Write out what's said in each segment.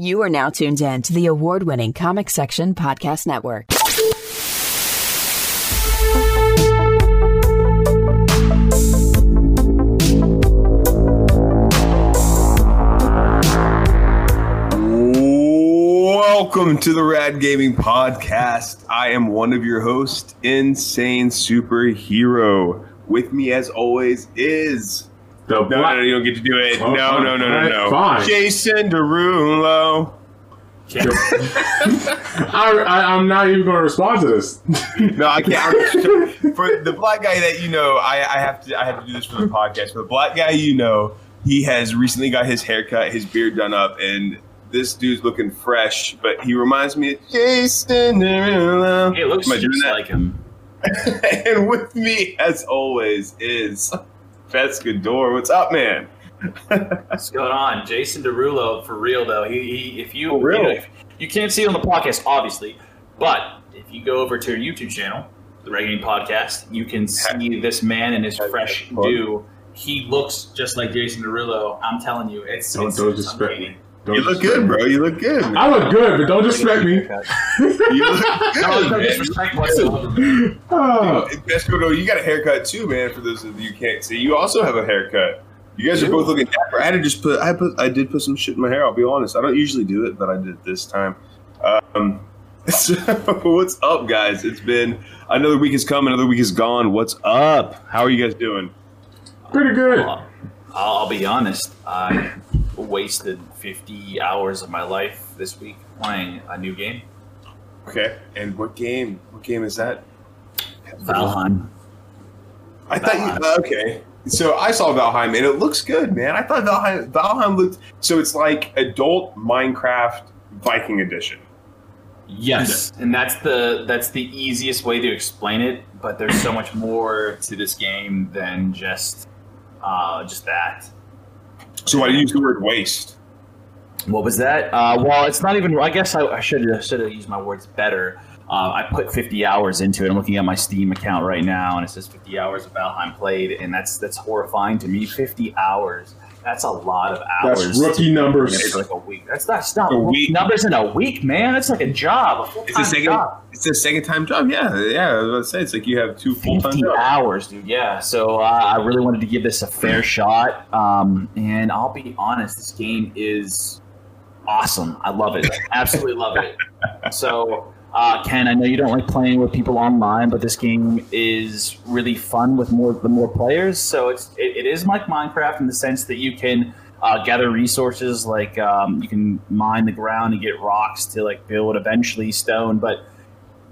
You are now tuned in to the award winning Comic Section Podcast Network. Welcome to the Rad Gaming Podcast. I am one of your hosts, Insane Superhero. With me, as always, is. The No, no, black- no, you don't get to do it. Oh, no, no, no, no, no. fine. Jason Derulo. I, I, I'm not even going to respond to this. No, I can't. for the black guy that you know, I, I have to. I have to do this for the podcast. For the black guy you know, he has recently got his haircut, his beard done up, and this dude's looking fresh. But he reminds me of Jason Derulo. It looks Am just like him. and with me, as always, is Pescador. What's up, man? What's going on? Jason Derulo, for real though. He, he if you, you, know, if- you can't see it on the podcast, obviously, but if you go over to your YouTube channel, the Rad Gaming Podcast, you can see this man in his fresh do. He looks just like Jason Derulo. I'm telling you, it's Don't, it's, don't disrespect me. Don't You look good, me. bro. You look good. man. I look good, but don't disrespect me. You look good, No, no man. disrespect whatsoever. Oh, Pesco, you got a haircut too, man. For those of you can't see, you also have a haircut. You guys are both looking dapper. I had to just put, I put, I did put some shit in my hair. I'll be honest. I don't usually do it, but I did it this time. Um, so what's up, guys? It's been another week has come, another week is gone. What's up? How are you guys doing? pretty good. I'll, I'll be honest. I wasted 50 hours of my life this week playing a new game, Okay. And what game? What game is that? Valheim. I thought you. uh, okay. So I saw Valheim and it looks good, man. I thought Valheim, Valheim looked. So it's like adult Minecraft Viking edition. Yes, and that's the that's the easiest way to explain it. But there's so much more to this game than just uh, just that. So I use the word waste. What was that? Uh, well, it's not even. I guess I, I should should have used my words better. Uh, I put 50 hours into it. I'm looking at my Steam account right now, and it says 50 hours of Valheim played, and that's that's horrifying to me. 50 hours. That's a lot of hours. That's rookie numbers. It's like a week. That's not, that's not A rookie week. numbers in a week, man. That's like a job. A It's a second. job. It's a second time job. Yeah, yeah. I was about to say it's like you have two full time 50 hours, dude. Yeah. So uh, I really wanted to give this a fair shot. Um, and I'll be honest, this game is awesome. I love it. Absolutely love it. So, uh, Ken, I know you don't like playing with people online, but this game is really fun with more the more players. So it's it, it is like Minecraft in the sense that you can uh, gather resources, like um, you can mine the ground and get rocks to like build eventually stone, but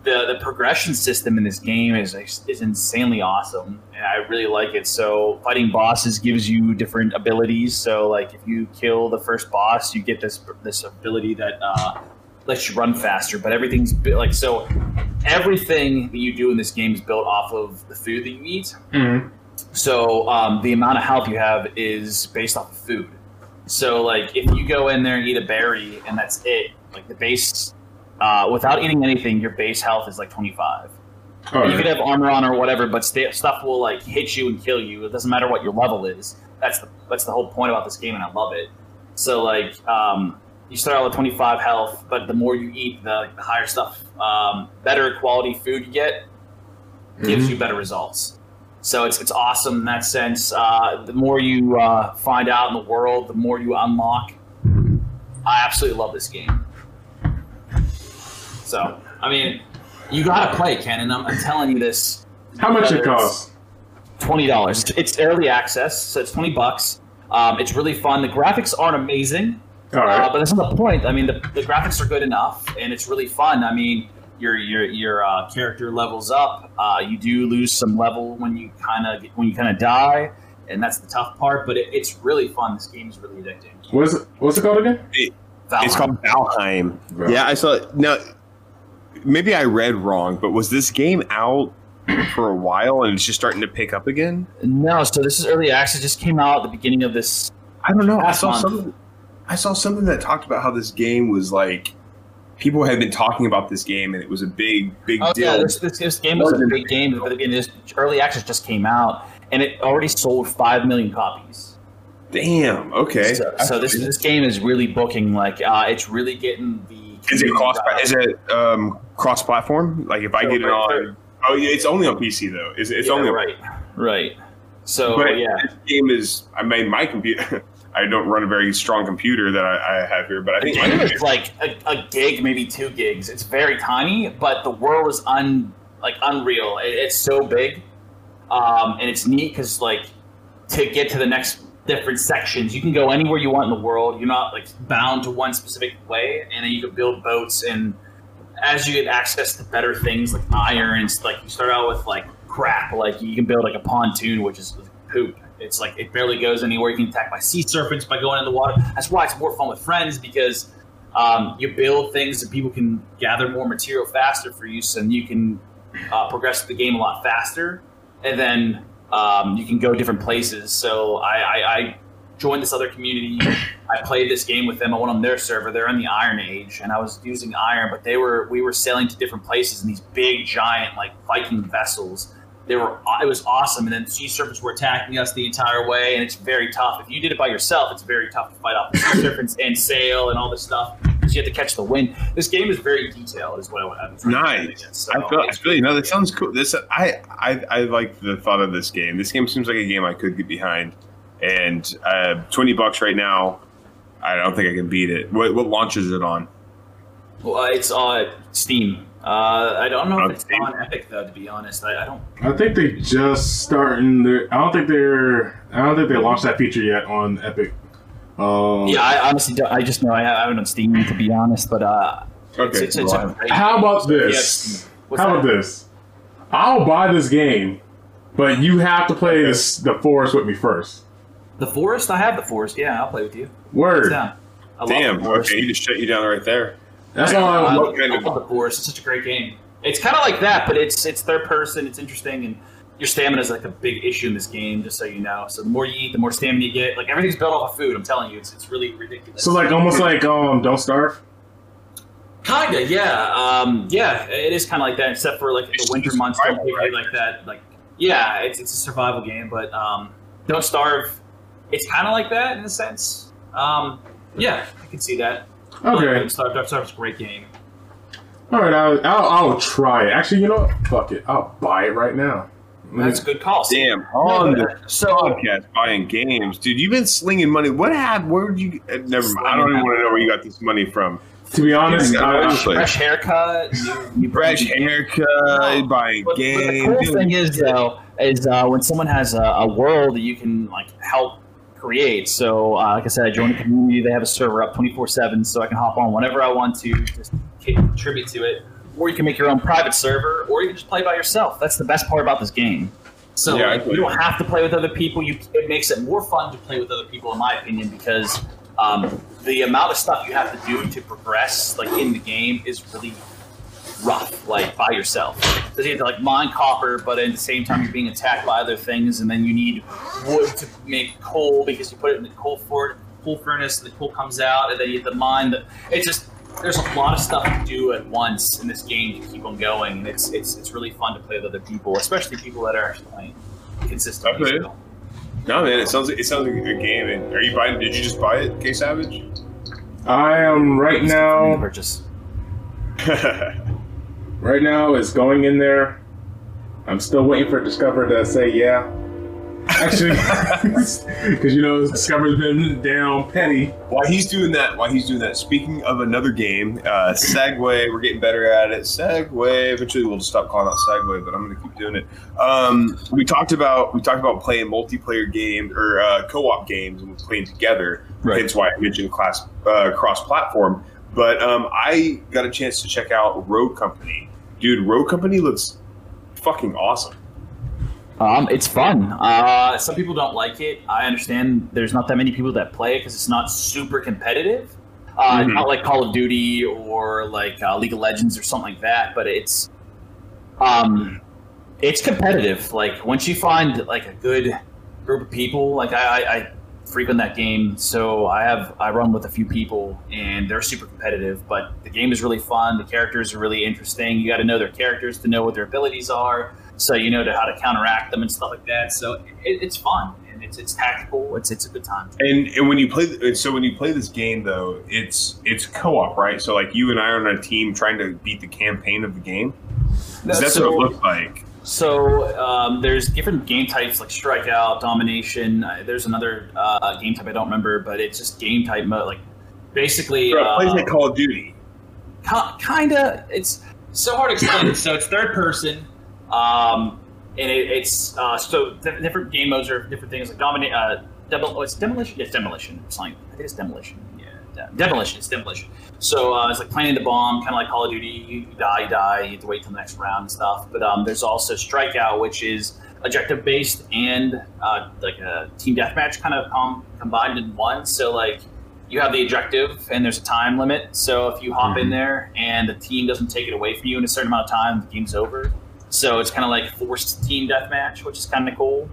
the the progression system in this game is is insanely awesome, and I really like it. So fighting bosses gives you different abilities. So like if you kill the first boss, you get this this ability that uh, lets you run faster. But everything's bu- like so. Everything that you do in this game is built off of the food that you eat. Mhm. So um, the amount of health you have is based off of food. So like if you go in there and eat a berry and that's it, like the base, uh, without eating anything, your base health is like twenty five. All You could have armor on or whatever, but sta stuff will like hit you and kill you. It doesn't matter what your level is. That's the that's the whole point about this game, and I love it. So like, um, you start out with 25 health, but the more you eat, the, the higher stuff, um, better quality food you get, gives you better results. So it's it's awesome in that sense. Uh, the more you uh, find out in the world, the more you unlock. I absolutely love this game. So I mean, you gotta play, Ken, and I'm, I'm telling you this. How much it costs? Twenty dollars. It's, it's early access, so it's twenty bucks. Um, it's really fun. The graphics aren't amazing, All uh, but that's not the point. I mean, the, the graphics are good enough, and it's really fun. I mean, your your your uh, character levels up. Uh, you do lose some level when you kind of when you kind of die, and that's the tough part. But it, it's really fun. This game is really addicting. What's it, what's it called again? Valheim. It's called Valheim. Right. Yeah, I saw it. Now, maybe I read wrong, but was this game out for a while and it's just starting to pick up again? No, so this is early access. Just came out at the beginning of this. I don't know. I saw month. something. I saw something that talked about how this game was like. People had been talking about this game, and it was a big, big Oh deal. yeah, this, this, this game was a big game, but again, this early access just came out, and it already sold five million copies. Damn. Okay. So, so this this game is really booking like uh, it's really getting the. Is it cross? Is it um, cross-platform? Like if I So get it right on, oh, yeah, it's only on PC though. It's, it's Yeah, only on right, right. So But yeah, this game is. I mean, my computer. I don't run a very strong computer that I, I have here, but I think my is like a, a gig, maybe two gigs. It's very tiny, but the world is un like unreal. It, it's so big, um, and it's neat because like to get to the next different sections, you can go anywhere you want in the world. You're not like bound to one specific way, and then you can build boats. And as you get access to better things like iron, and like you start out with like crap, like you can build like a pontoon, which is poop. It's like it barely goes anywhere. You can attack by sea serpents by going in the water. That's why it's more fun with friends because um, you build things and people can gather more material faster for you, so you can uh, progress the game a lot faster, and then um, you can go different places. So I, I, I joined this other community. I played this game with them. I went on their server. They're in the Iron Age, and I was using iron, but they were we were sailing to different places in these big, giant, like Viking vessels. They were it was awesome, and then sea serpents were attacking us the entire way, and it's very tough. If you did it by yourself, it's very tough to fight off the sea serpents and sail and all this stuff because you have to catch the wind. This game is very detailed, is what I have. Nice. So I feel, I it's feel you know that sounds cool. This I, I I like the thought of this game. This game seems like a game I could get behind, and uh, twenty bucks right now. I don't think I can beat it. What, what launches it on? Well, uh, it's on Steam. Uh, I don't know if it's Steam? on Epic though. To be honest, I, I don't. I think they just starting their. I don't think they're. I don't think they launched that feature yet on Epic. Um, Yeah, I honestly, don't, I just know I have it on Steam to be honest. But uh, Okay. it's, it's a great How about this? Yeah, what's How that? about this? I'll buy this game, but you have to play this the forest with me first. The Forest. I have the Forest. Yeah, I'll play with you. Word. down. I love Damn. Okay, you just shut you down right there. That's all I, I. Love, kind of- the Forest. It's such a great game. It's kind of like that, but it's it's third person. It's interesting, and your stamina is like a big issue in this game. Just so you know. So the more you eat, the more stamina you get. Like everything's built off of food. I'm telling you, it's it's really ridiculous. So like almost like um, don't starve. Kinda, yeah, um, yeah. It is kind of like that, except for like the winter months don't give like that. Like, yeah, it's it's a survival game, but um, don't starve. It's kind of like that in a sense. Um, yeah, I can see that. Okay. Don't starve. Don't is a great game. All right. I'll, I'll I'll try it. Actually, you know what? Fuck it. I'll buy it right now. That's a good call. Damn. No, On but, the so podcast buying games, dude. You've been slinging money. What happened? Where did you? Uh, never mind. I don't even want to know where you got this money from. To be honest, Yeah, I, honestly. fresh haircut, new, new Fresh brand new- haircut, buying But, but the cool dude. thing is, though, is uh, when someone has a, a world that you can like help create. So, uh, like I said, I joined a community. They have a server up twenty four seven, so I can hop on whenever I want to, just contribute to it. Or you can make your own private server, or you can just play by yourself. That's the best part about this game. So Yeah, like, you don't have to play with other people. You it makes it more fun to play with other people, in my opinion, because um, the amount of stuff you have to do to progress, like in the game, is really rough, like by yourself. Because you have to like mine copper, but at the same time you're being attacked by other things, and then you need wood to make coal because you put it in the coal for coal furnace, and the coal comes out, and then you have to mine the. It's just there's a lot of stuff to do at once in this game to keep on going, and it's it's it's really fun to play with other people, especially people that are actually playing consistently. Okay. So. No, man. It sounds. Like, it sounds like a good game. And are you buying? Did you just buy it, K Savage? I am right It's good for me to now. purchase. Right now is going in there. I'm still waiting for Discover to say yeah. Actually, because you know Discover's been down petty. while he's doing that, while he's doing that, speaking of another game, uh, segue, we're getting better at it. segue. Eventually, we'll just stop calling it segue, but I'm going to keep doing it. Um, we talked about we talked about playing multiplayer games or uh, co-op games and playing together. Right. Hence why I mentioned class uh, cross-platform. But um, I got a chance to check out Rogue Company. Dude, Rogue Company looks fucking awesome. Um, it's fun. Uh, some people don't like it. I understand. There's not that many people that play it because it's not super competitive. Uh, Mhm. Not like Call of Duty or like uh, League of Legends or something like that. But it's um, it's competitive. Like once you find like a good group of people, like I, I frequent that game, so I have I run with a few people, and they're super competitive. But the game is really fun. The characters are really interesting. You got to know their characters to know what their abilities are, so you know to how to counteract them and stuff like that. So it, it's fun, and it's it's tactical. It's it's a good time. And and when you play, so when you play this game though, it's it's co-op, right? So like you and I are on a team trying to beat the campaign of the game. 'Cause That's So- what it looks like. So um, there's different game types like strikeout, domination. Uh, there's another uh, game type I don't remember, but it's just game type mode. Like basically, Bro, uh, plays like Call of Duty. kind of. It's so hard to explain. so it's third person, um, and it, it's uh, so di- different game modes are different things like dominate. Uh, demol- oh, it's demolition. Yes, demolition. It's like I think it's demolition. Demolition. It's demolition. So uh, it's like planting the bomb, kind of like Call of Duty. You, you die, you die. You have to wait till the next round and stuff. But um, there's also strikeout, which is objective based and uh, like a team deathmatch kind of com- combined in one. So like you have the objective and there's a time limit. So if you hop in there and the team doesn't take it away from you in a certain amount of time, the game's over. So it's kind of like forced team deathmatch, which is kind of cool.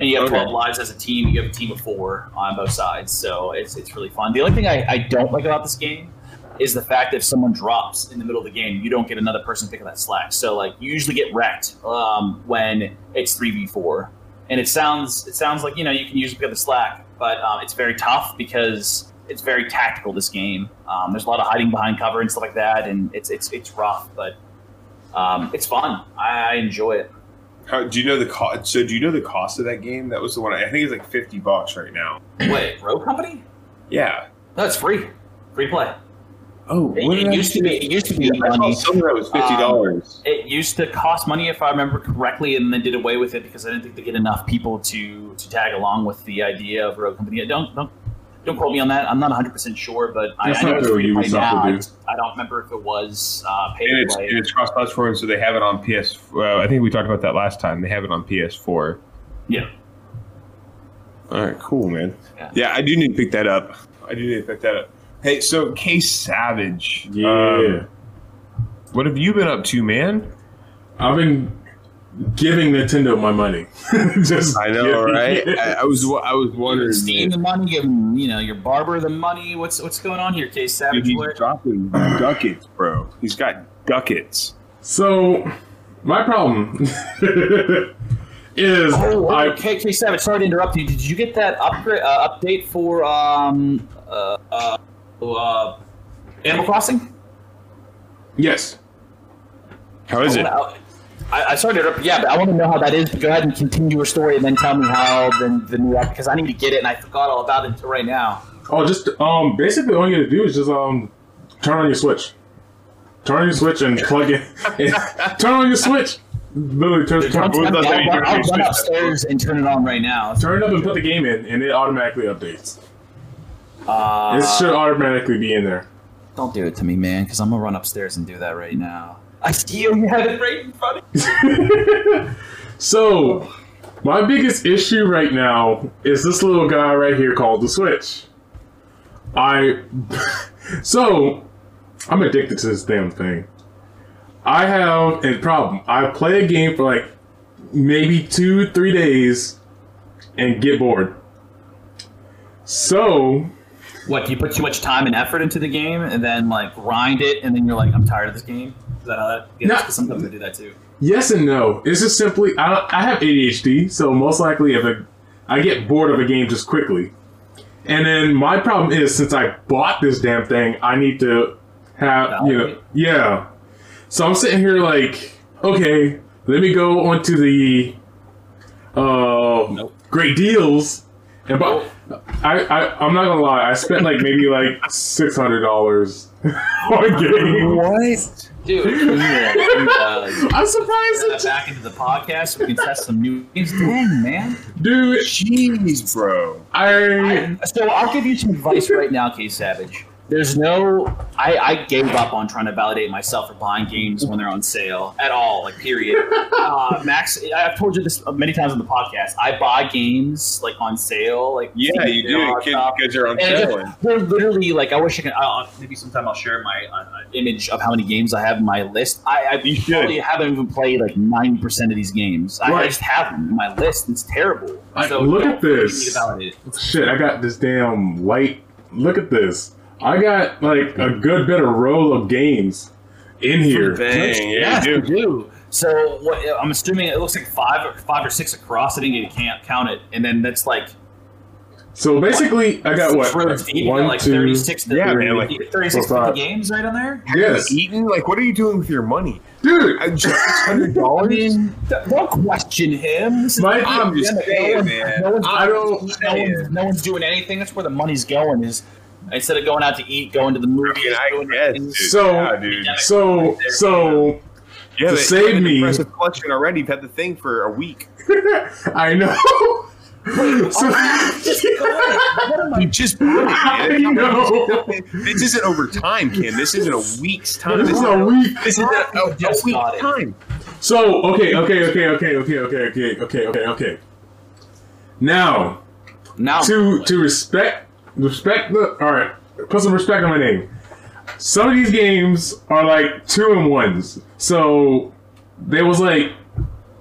And you have Okay. 12 lives as a team. You have a team of four on both sides. So it's, it's really fun. The only thing I, I don't like about this game is the fact that if someone drops in the middle of the game, you don't get another person picking that slack. So like you usually get wrecked um, when it's 3v4. And it sounds it sounds like you know you can usually pick up the slack, but um, it's very tough because it's very tactical. This game, um, there's a lot of hiding behind cover and stuff like that, and it's it's it's rough, but um, it's fun. I, I enjoy it. How, do you know the cost? So do you know the cost of that game? That was the one. I think it's like fifty bucks right now. Wait, Rogue Company? Yeah. No, it's free. Free play. Oh, It, it used to be. It used to be I money. somewhere that was fifty um, dollars. It used to cost money, if I remember correctly, and then did away with it because I didn't think they get enough people to to tag along with the idea of Rogue Company. Don't don't don't quote me on that. I'm not 100 percent sure, but I, I know not it's free to play now. would I, do. just- I don't remember if it was uh, pay and it's and it's cross platform, so they have it on PS. Well, I think we talked about that last time. They have it on PS4. Yeah. All right, cool, man. Yeah. Yeah, I do need to pick that up. I do need to pick that up. Hey, so K Savage. Yeah. um, what have you been up to, man? I've been giving Nintendo my money. Just I know, right? I, I was I was wondering. Steam the money, giving you know your barber the money. What's what's going on here, Case Dude, Savage? he's Where- dropping ducats, bro. He's got ducats. So, my problem is Oh, I okay, K Savage. Sorry to interrupt you. Did you get that upgrade uh, update for um uh, uh, uh Animal Crossing? yes. How is it? I, I sorry to interrupt. Yeah, but I want to know how that is. Go ahead and continue your story, and then tell me how the, the new app because I need to get it, and I forgot all about it until right now. Oh, just um, basically all you have to do is just um, turn on your Switch. Turn on your Switch and plug it. turn on your Switch. Literally, turn, turn, I'll, Well, that's how I'll, turn I'll run upstairs and turn it on right now. turn it up and put the game in, and it automatically updates. Uh, It should automatically be in there. don't do it to me, man, because I'm gonna run upstairs and do that right now. I still you have it right in front of you. So, my biggest issue right now is this little guy right here called the Switch. I. so, I'm addicted to this damn thing. I have a problem. I play a game for like maybe two, three days and get bored. So, What? Do you put too much time and effort into the game, and then like grind it, and then you're like, I'm tired of this game. That how that? 'cause sometimes I do that too. Yes and no. It's just simply I, I have ADHD, so most likely if a, I get bored of a game just quickly. And then my problem is since I bought this damn thing, I need to have you know yeah. So I'm sitting here like, okay, let me go onto the uh Nope. great deals and buy. I, I I'm not gonna lie, I spent like maybe like six hundred dollars on a. What? Dude, yeah, uh, I'm surprised that that back into the podcast so we can test some new games. Dang, man. dude. Jeez, bro. I So I'll give you some advice right now, K Savage. There's no, I, I gave up on trying to validate myself for buying games when they're on sale at all, like period. uh, Max, I've told you this many times on the podcast. I buy games like on sale, like Yeah, you do because you're on And sale. they're literally like I wish I could. Uh, maybe sometime I'll share my uh, uh, image of how many games I have in my list. I, I You should. haven't even played like ninety percent of these games. I, I just have them in my list. It's terrible. I- so look at this. need to validate it. Shit, I got this damn white. Look at this. I got like a good bit of roll of games in here. Dang, yeah, Yes, you you do. do. So what? I'm assuming it looks like five, or five or six across. I think you can't count it, and then that's like So basically, I got what? rows deep, One, like two- 36 to Yeah, 30, man, like- 36 four, 50 games right on there. Yes, Eaton, like, what are you doing with your money? dude. Uh, Just hundred I dollars. mean, don't question him. My- I'm just pandemic. saying, no one- man. No one's, I don't- no, one's, no one's doing anything. That's where the money's going. Is instead of going out to eat, going to the movies, I mean, I doing guess, things- dude. So- yeah, dude. So, so Yeah, to they- save they had me- impressive collection already. You've had the thing for a week. I know. so, oh, Just go ahead. What am I You just bought I it, man. know. This isn't over time, Ken. This isn't a week's time. This This is is a week. This is a, a, a Just week's got it. time. So okay, okay, okay, okay, okay, okay, okay, okay, okay, okay. Now now? to to respect respect the all right, put some respect on my name. Some of these games are like two and ones. So there was like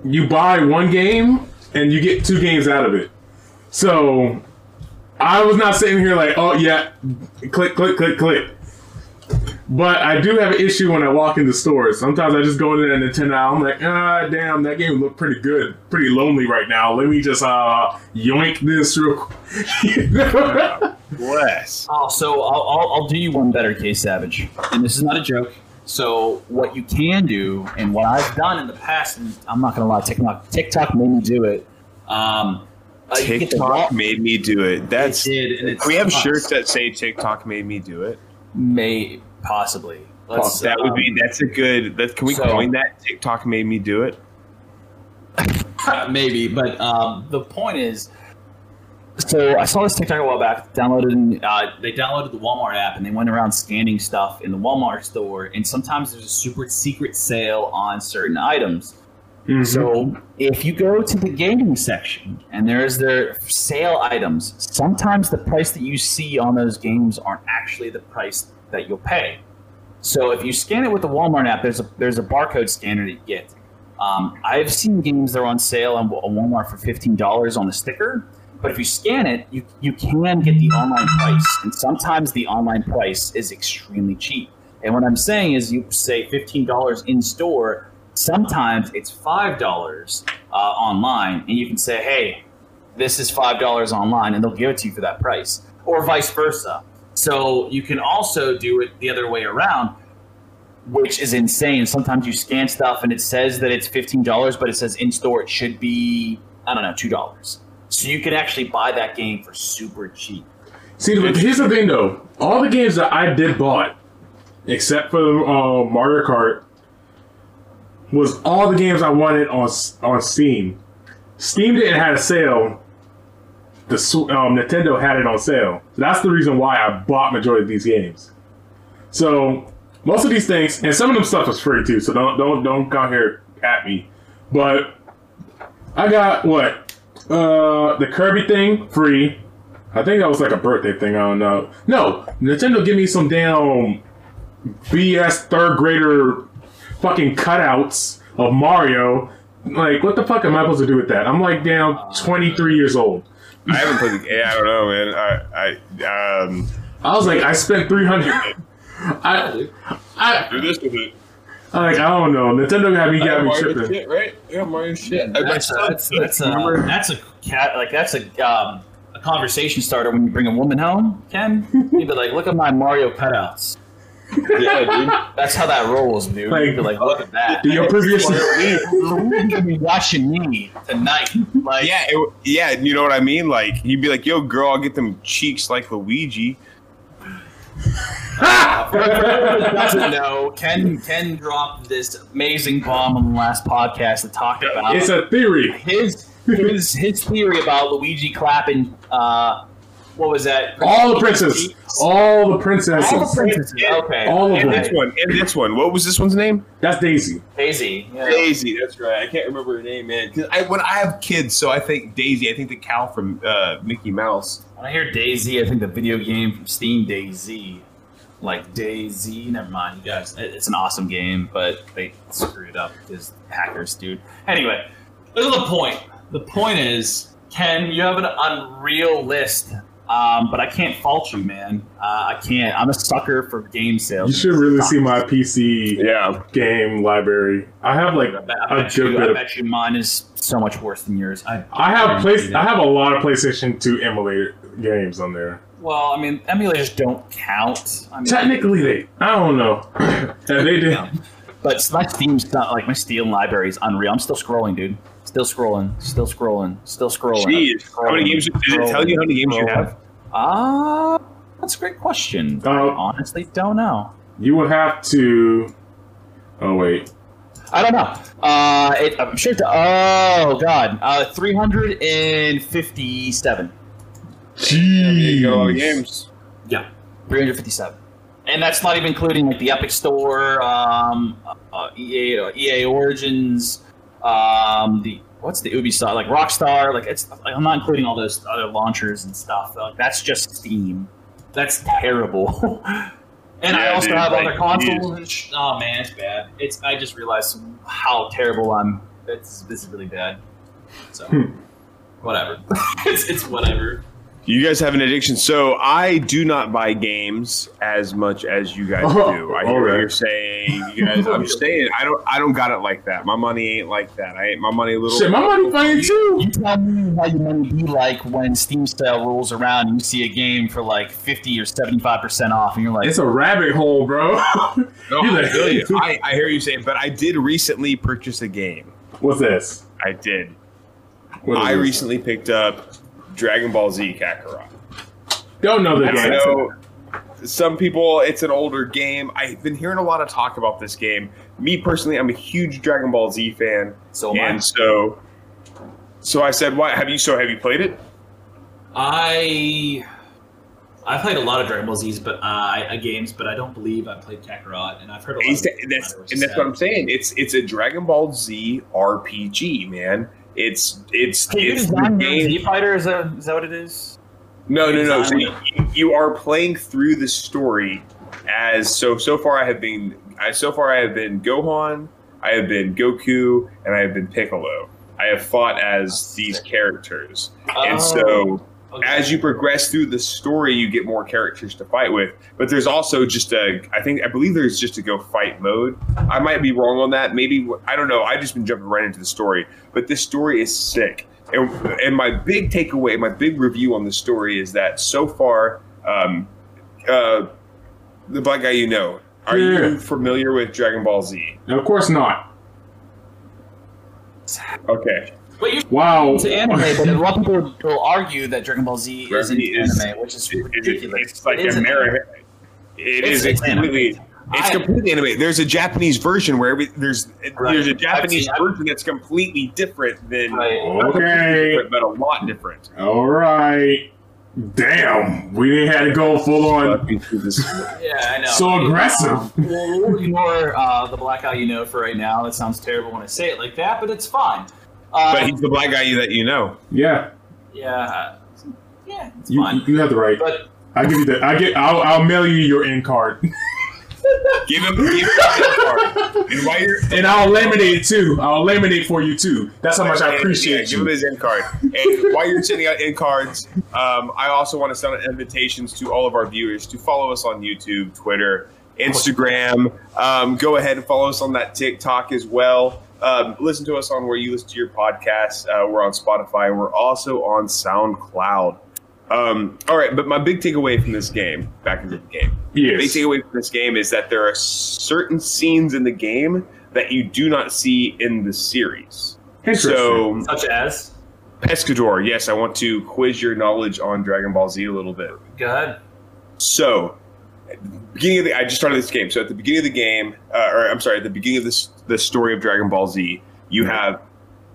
you buy one game and you get two games out of it. So I was not sitting here like, oh yeah, click, click, click, click. But I do have an issue when I walk into stores. Sometimes I just go into that Nintendo. I'm like, ah, damn, that game looked pretty good, pretty lonely right now. Let me just uh yoink this real quick. Bless. Oh, so I'll, I'll, I'll do you one better, K Savage. And this is not a joke. So what you can do, and what I've done in the past, and I'm not gonna lie, TikTok TikTok made me do it. Um, uh, you get the TikTok made me do it. That's. It did, and it's Can we have sucks. shirts that say TikTok made me do it? May possibly. Let's, that would um, be. That's a good. That, can we so- coin that? TikTok made me do it. maybe, but um, the point is, so I saw this TikTok a while back. Downloaded, uh, they downloaded the Walmart app and they went around scanning stuff in the Walmart store. And sometimes there's a super secret sale on certain items. Mhm. So if you go to the gaming section and there's their sale items, sometimes the price that you see on those games aren't actually the price that you'll pay. So if you scan it with the Walmart app, there's a there's a barcode scanner that you get. Um, I've seen games that are on sale on Walmart for fifteen dollars on the sticker, but if you scan it, you you can get the online price, and sometimes the online price is extremely cheap. And what I'm saying is, you say fifteen dollars in store. Sometimes it's five dollars uh, online, and you can say, "Hey, this is five dollars online," and they'll give it to you for that price, or vice versa. So you can also do it the other way around, which is insane. Sometimes you scan stuff and it says that it's fifteen dollars, but it says in store it should be I don't know two dollars. So you can actually buy that game for super cheap. See, here's the thing though. All the games that I did bought, except for uh, Mario Kart, was all the games I wanted on on Steam. Steam didn't have a sale. The um, Nintendo had it on sale. So that's the reason why I bought majority of these games. So most of these things, and some of them stuff was free too. So don't don't don't come here at me. But I got what uh, the Kirby thing free. I think that was like a birthday thing. I don't know. No, Nintendo give me some damn BS third grader fucking cutouts of Mario. Like, what the fuck am I supposed to do with that? I'm like damn 23 years old. I haven't played the game. I don't know, man. I, I um. I was like, I spent 300. I, I, Do this with it. I like, I don't know. Nintendo got me, got me Mario tripping. shit, right? Yeah, Mario shit. That's a, that's that's a, that's a cat like that's a um, a conversation starter when you bring a woman home, Ken. You'd be like, look at my Mario cutouts. Yeah, dude. That's how that rolls, dude. Like- You'd be like, look at that. Do your previous You're be watching me tonight. Like, Yeah, it, yeah. You know what I mean? Like you'd be like, "Yo, girl, I'll get them cheeks like Luigi." For everyone doesn't know, Ken Ken dropped this amazing bomb on the last podcast to talk about It's a theory. his his his theory about Luigi clapping. Uh, what was that? All the princes. All the princesses. All the princesses. Okay. All of And them. this one, and this one. What was this one's name? That's Daisy. Daisy. Yeah. Daisy. That's right. I can't remember her name, man. Because I, when I have kids, so I think Daisy. I think the cow from uh, Mickey Mouse. When I hear Daisy, I think the video game from Steam, DayZ. Like Daisy. Never mind, you guys. It's an awesome game, but they screwed it up because hackers, dude. Anyway, this is the point. The point is, Ken, you have an unreal list Um, but I can't fault you, man. Uh, I can't. I'm a sucker for game sales. You should really see my PC Yeah. game library. I have like I bet, I a bet good you, bit I bet you mine is so much worse than yours. I, I have guarantee place. I have a lot of PlayStation 2 emulator games on there. Well, I mean, emulators don't count. I mean, Technically, they. I don't know. yeah, they did. Yeah. But my Steam's not like my Steam library is unreal. I'm still scrolling, dude. Still scrolling. Still scrolling. Still scrolling. Jeez. How many games? Did it tell you how many games you have? Ah, that's a great question. I Uh, honestly don't know. You would have to. Oh wait. I don't know. Uh, it, I'm sure. It's, oh God, uh, 357. You got a lot of Jeez. games. Yeah, 357. And that's not even including like the Epic Store, um, uh, EA, uh, EA Origins, um, the what's the Ubisoft, like Rockstar, like it's. Like, I'm not including all those other launchers and stuff. Like that's just Steam. That's terrible. and I also dude, have like, other consoles. And sh- oh man, it's bad. It's. I just realized how terrible I'm. It's this is really bad. So whatever. it's it's whatever. You guys have an addiction. So I do not buy games as much as you guys Oh, do. I hear what you're saying. You guys, I'm saying. I don't. I don't got it like that. My money ain't like that. I ain't my money a little. Shit, my money funny too. You tell me how your money be like when Steam sale rolls around and you see a game for like 50 or 75% off and you're like, It's a rabbit hole, bro. No, I, like- feel you. I, I hear you saying, but I did recently purchase a game. What's this? I did. I recently picked up Dragon Ball Z Kakarot. don't know the I game. know some people, it's an older game. I've been hearing a lot of talk about this game. Me personally, I'm a huge Dragon Ball Z fan, so am I. and so, so I said, "Why have you? So have you played it?" I I played a lot of Dragon Ball Z's, but uh, I, games, but I don't believe I played Kakarot, and I've heard a lot. He's- Of that's about it, which and that's sad. what I'm saying. It's it's a Dragon Ball Z RPG, man. It's it's Can you it's the game. Z Fighter? Is that, is that what it is? No, no, no. So you, you are playing through the story as so. So far, I have been. I so far I have been Gohan. I have been Goku, and I have been Piccolo. I have fought as these characters, and so oh. Okay. as you progress through the story, you get more characters to fight with. But there's also just a. I think I believe there's just a go fight mode. I might be wrong on that. Maybe I don't know. I've just been jumping right into the story, but this story is sick. And, and my big takeaway, my big review on the story is that so far, um, uh, the black guy you know, are Yeah. you familiar with Dragon Ball Z? of course not. Okay, But you're Wow. It's anime, but a lot of people will argue that Dragon Ball Z isn't It is- anime, which is It- it- ridiculous. it's like It is an American. It It's- is it's completely. animated. It's I- completely animated. There's a Japanese version where every, there's Right. there's a I've Japanese seen- version that's completely different than Right. Okay. different, but a lot different. All right. Damn. We didn't have to go full on. Yeah, I know. So aggressive. Well, we'll ignore uh, the black guy you know for right now. That sounds terrible when I say it like that, but it's fine. Uh, But he's the black guy you that you know. Yeah. yeah, yeah, You, fine. you have the right. But I give you the. I get. I'll, I'll mail you your end card, Give him, give him card. And while you're and I'll laminate it too. I'll laminate for you too. That's how much I Yeah, appreciate Give him you. his end card. And while you're sending out end cards, um, I also want to send out invitations to all of our viewers to follow us on YouTube, Twitter, Instagram. Um, go ahead and follow us on that TikTok as well. Um, listen to us on where you listen to your podcasts. Uh, we're on Spotify. We're also on SoundCloud. Um, all right, but my big takeaway from this game, back into the game, the big takeaway from this game is that there are certain scenes in the game that you do not see in the series. Interesting. So, such as Pescador, yes, I want to quiz your knowledge on Dragon Ball Z a little bit. go ahead. So, at the beginning of the, I just started this game. So at the beginning of the game, uh, or I'm sorry, at the beginning of this the story of Dragon Ball Z, you have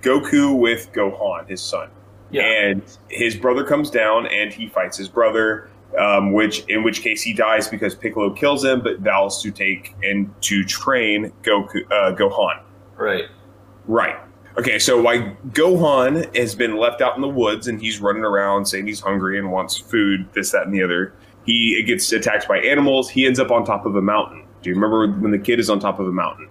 Goku with Gohan, his son, Yeah. and his brother comes down and he fights his brother. Um, which in which case he dies because Piccolo kills him, but vows to take and to train Goku uh, Gohan. Right. Right. Okay, so why Gohan has been left out in the woods and he's running around saying he's hungry and wants food, this, that, and the other. He gets attacked by animals. He ends up on top of a mountain. Do you remember when the kid is on top of a mountain?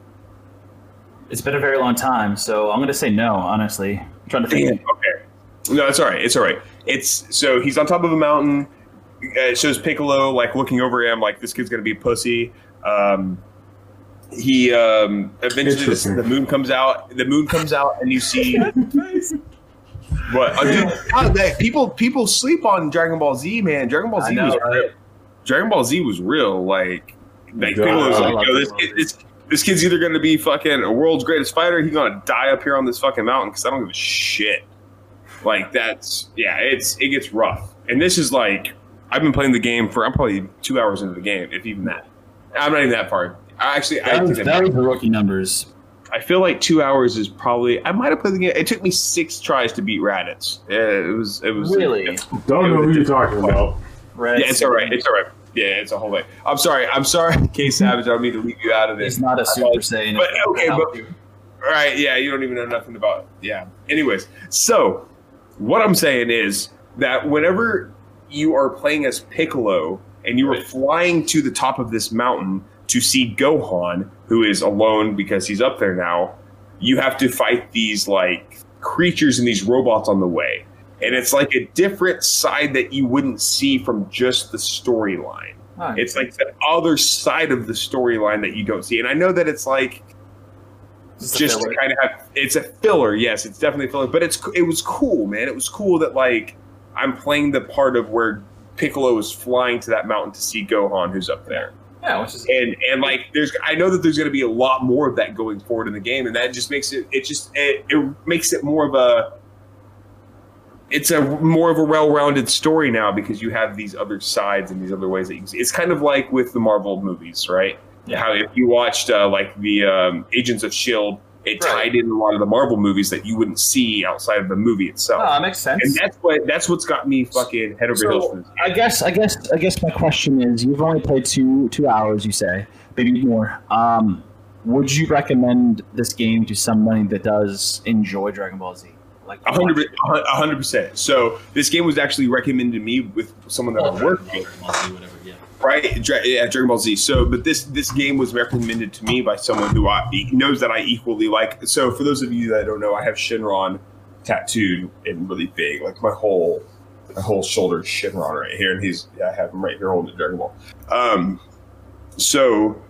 it's been a very long time, so I'm going to say no. Honestly, I'm trying to think. Okay. No, it's all right. It's all right. It's so he's on top of a mountain it shows Piccolo like looking over him, like this kid's gonna be a pussy. Um, he um, eventually the moon comes out. The moon comes out, and you see what? Dude, God, that- people people sleep on Dragon Ball Z, man. Dragon Ball I Z know, was right? Dragon Ball Z was real. Like, like Yeah, Piccolo's I like, yo, this, kid, this this kid's either gonna be fucking a world's greatest fighter. He's gonna die up here on this fucking mountain because I don't give a shit. Like that's yeah, it's it gets rough. And this is like I've been playing the game for I'm probably two hours into the game, if even that. I'm not even that far. I actually I, That was, think that was the rookie numbers. I feel like two hours is probably I might have played the game. It took me six tries to beat Raditz. It was it was Really? Don't know who you're talking about. Red Yeah, it's all right. City. It's all right. Yeah, it's a whole thing. I'm sorry. I'm sorry, K Savage. I don't mean to leave you out of this. He's not a Super Saiyan. But, okay, but- you. Right, yeah, you don't even know nothing about yeah. Anyways, so what I'm saying is that whenever you are playing as Piccolo and you are flying to the top of this mountain to see Gohan, who is alone because he's up there now, you have to fight these like creatures and these robots on the way. And it's like a different side that you wouldn't see from just the storyline. Oh, It's like the other side of the storyline that you don't see. And I know that it's like Just just to kind of have it's a filler yes it's definitely a filler but it's it was cool man it was cool that like i'm playing the part of where piccolo is flying to that mountain to see gohan who's up there yeah, which is and and like there's i know that there's going to be a lot more of that going forward in the game and that just makes it it just it, it makes it more of a it's a more of a well-rounded story now because you have these other sides and these other ways that you see. It's kind of like with the Marvel movies, right? Yeah. How if you watched uh, like the um, Agents of Shield, it Right. tied in a lot of the Marvel movies that you wouldn't see outside of the movie itself. oh, that makes sense. and that's what that's what's got me fucking head over So, heels for this. I guess I guess I guess my question is you've only played two two hours you say maybe more um would you recommend this game to somebody that does enjoy Dragon Ball Z like A hundred, a hundred percent. So this game was actually recommended to me with someone that I work with. Right? Yeah, Dragon Ball Z. So, but this this game was recommended to me by someone who I, knows that I equally like. So, for those of you that don't know, I have Shenron tattooed and really big, like my whole my whole shoulder Shenron right here, and he's I have him right here holding the Dragon Ball. Um, so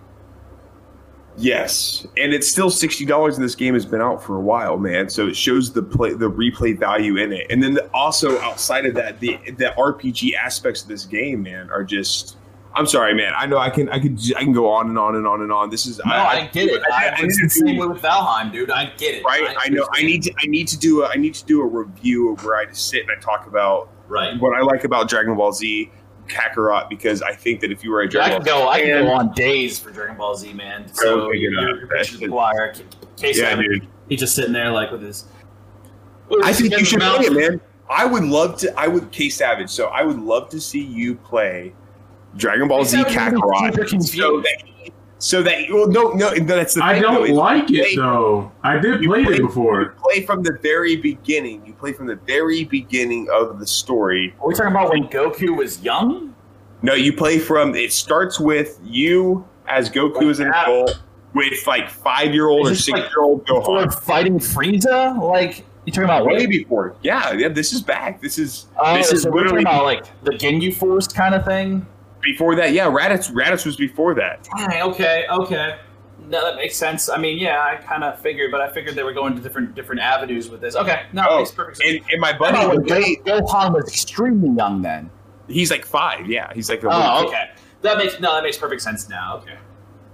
yes, and it's still sixty dollars, and this game has been out for a while, man. So it shows the play the replay value in it, and then the, also outside of that, the the RPG aspects of this game, man, are just. I'm sorry, man. I know I can I can I can go on and on and on and on. This is no, I, get it. I, I, I it's need the same way with Valheim, dude. I get it. right. I know. I need to. I need to do a. I need to do a review of where I just sit and I talk about Right. what I like about Dragon Ball Z, Kakarot, because I think that if you were a Dragon can Ball go. I can go on days for Dragon Ball Z, man. So pick it up. you're That's the choir. Case yeah, yeah, dude. He's just sitting there like with his. I think you should play it, man. I would love to. I would K Savage. So I would love to see you play Dragon Ball Z K. Savage would be super Kakarot. So that, so that well, no, no, that's the I thing. though, don't is like you it play- though. I did play play- it before. You play from the very beginning. You play from the very beginning of the story. Are we talking about when Goku was young? No, you play from. It starts with you as Goku as an that. adult with like five year old or six like year old Gohan. fighting Frieza? Like you talking about? Way before, yeah, yeah. This is back. This is Oh, this is so we're literally about like the Ginyu Force kind of thing. Before that. Yeah, Raditz. Raditz was before that. Dang, okay, okay. No, that makes sense. I mean, yeah, I kind of figured, but I figured they were going to different different avenues with this. Okay, no, Oh, it makes perfect sense. And, and my Oh, buddy, when the way- Go- Gohan was extremely young then he's like five. Yeah, he's like a oh, little kid. okay. That makes no, that makes perfect sense now. Okay.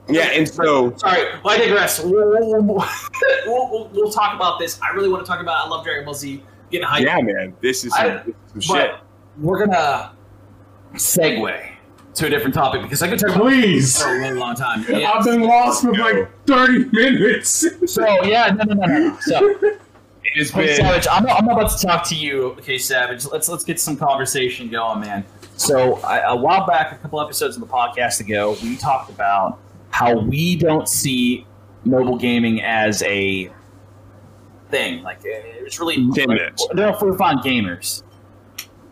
Yeah, and so Sorry, well, I digress. We'll, we'll, we'll, we'll, we'll, we'll talk about this. I really want to talk about. I love Dragon Ball Z. Getting hyped. yeah, man, this is some, this is some shit. We're gonna segue to a different topic because I could talk Please. this for a really long time. I've been lost for like 30 minutes. so yeah no no no no no. so It has been Savage, I'm, I'm about to talk to you. Okay, Savage, let's let's get some conversation going, man. So I, a while back, a couple episodes of the podcast ago, we talked about how we don't see mobile gaming as a thing. Like it's really like. They're for fun gamers.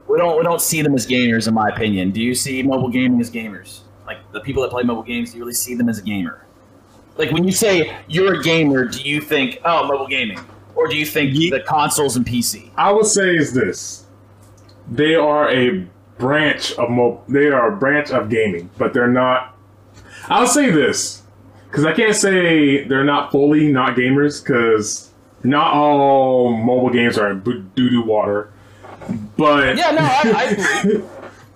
We don't we don't see them as gamers, in my opinion. Do you see mobile gaming as gamers? Like the people that play mobile games, do you really see them as a gamer? Like when you say you're a gamer, do you think oh mobile gaming, or do you think the consoles and PC? I would say is this. They are a branch of mo- they are a branch of gaming, but they're not. I'll say this because I can't say they're not fully not gamers because not all mobile games are doo doo water. But Yeah, no, I,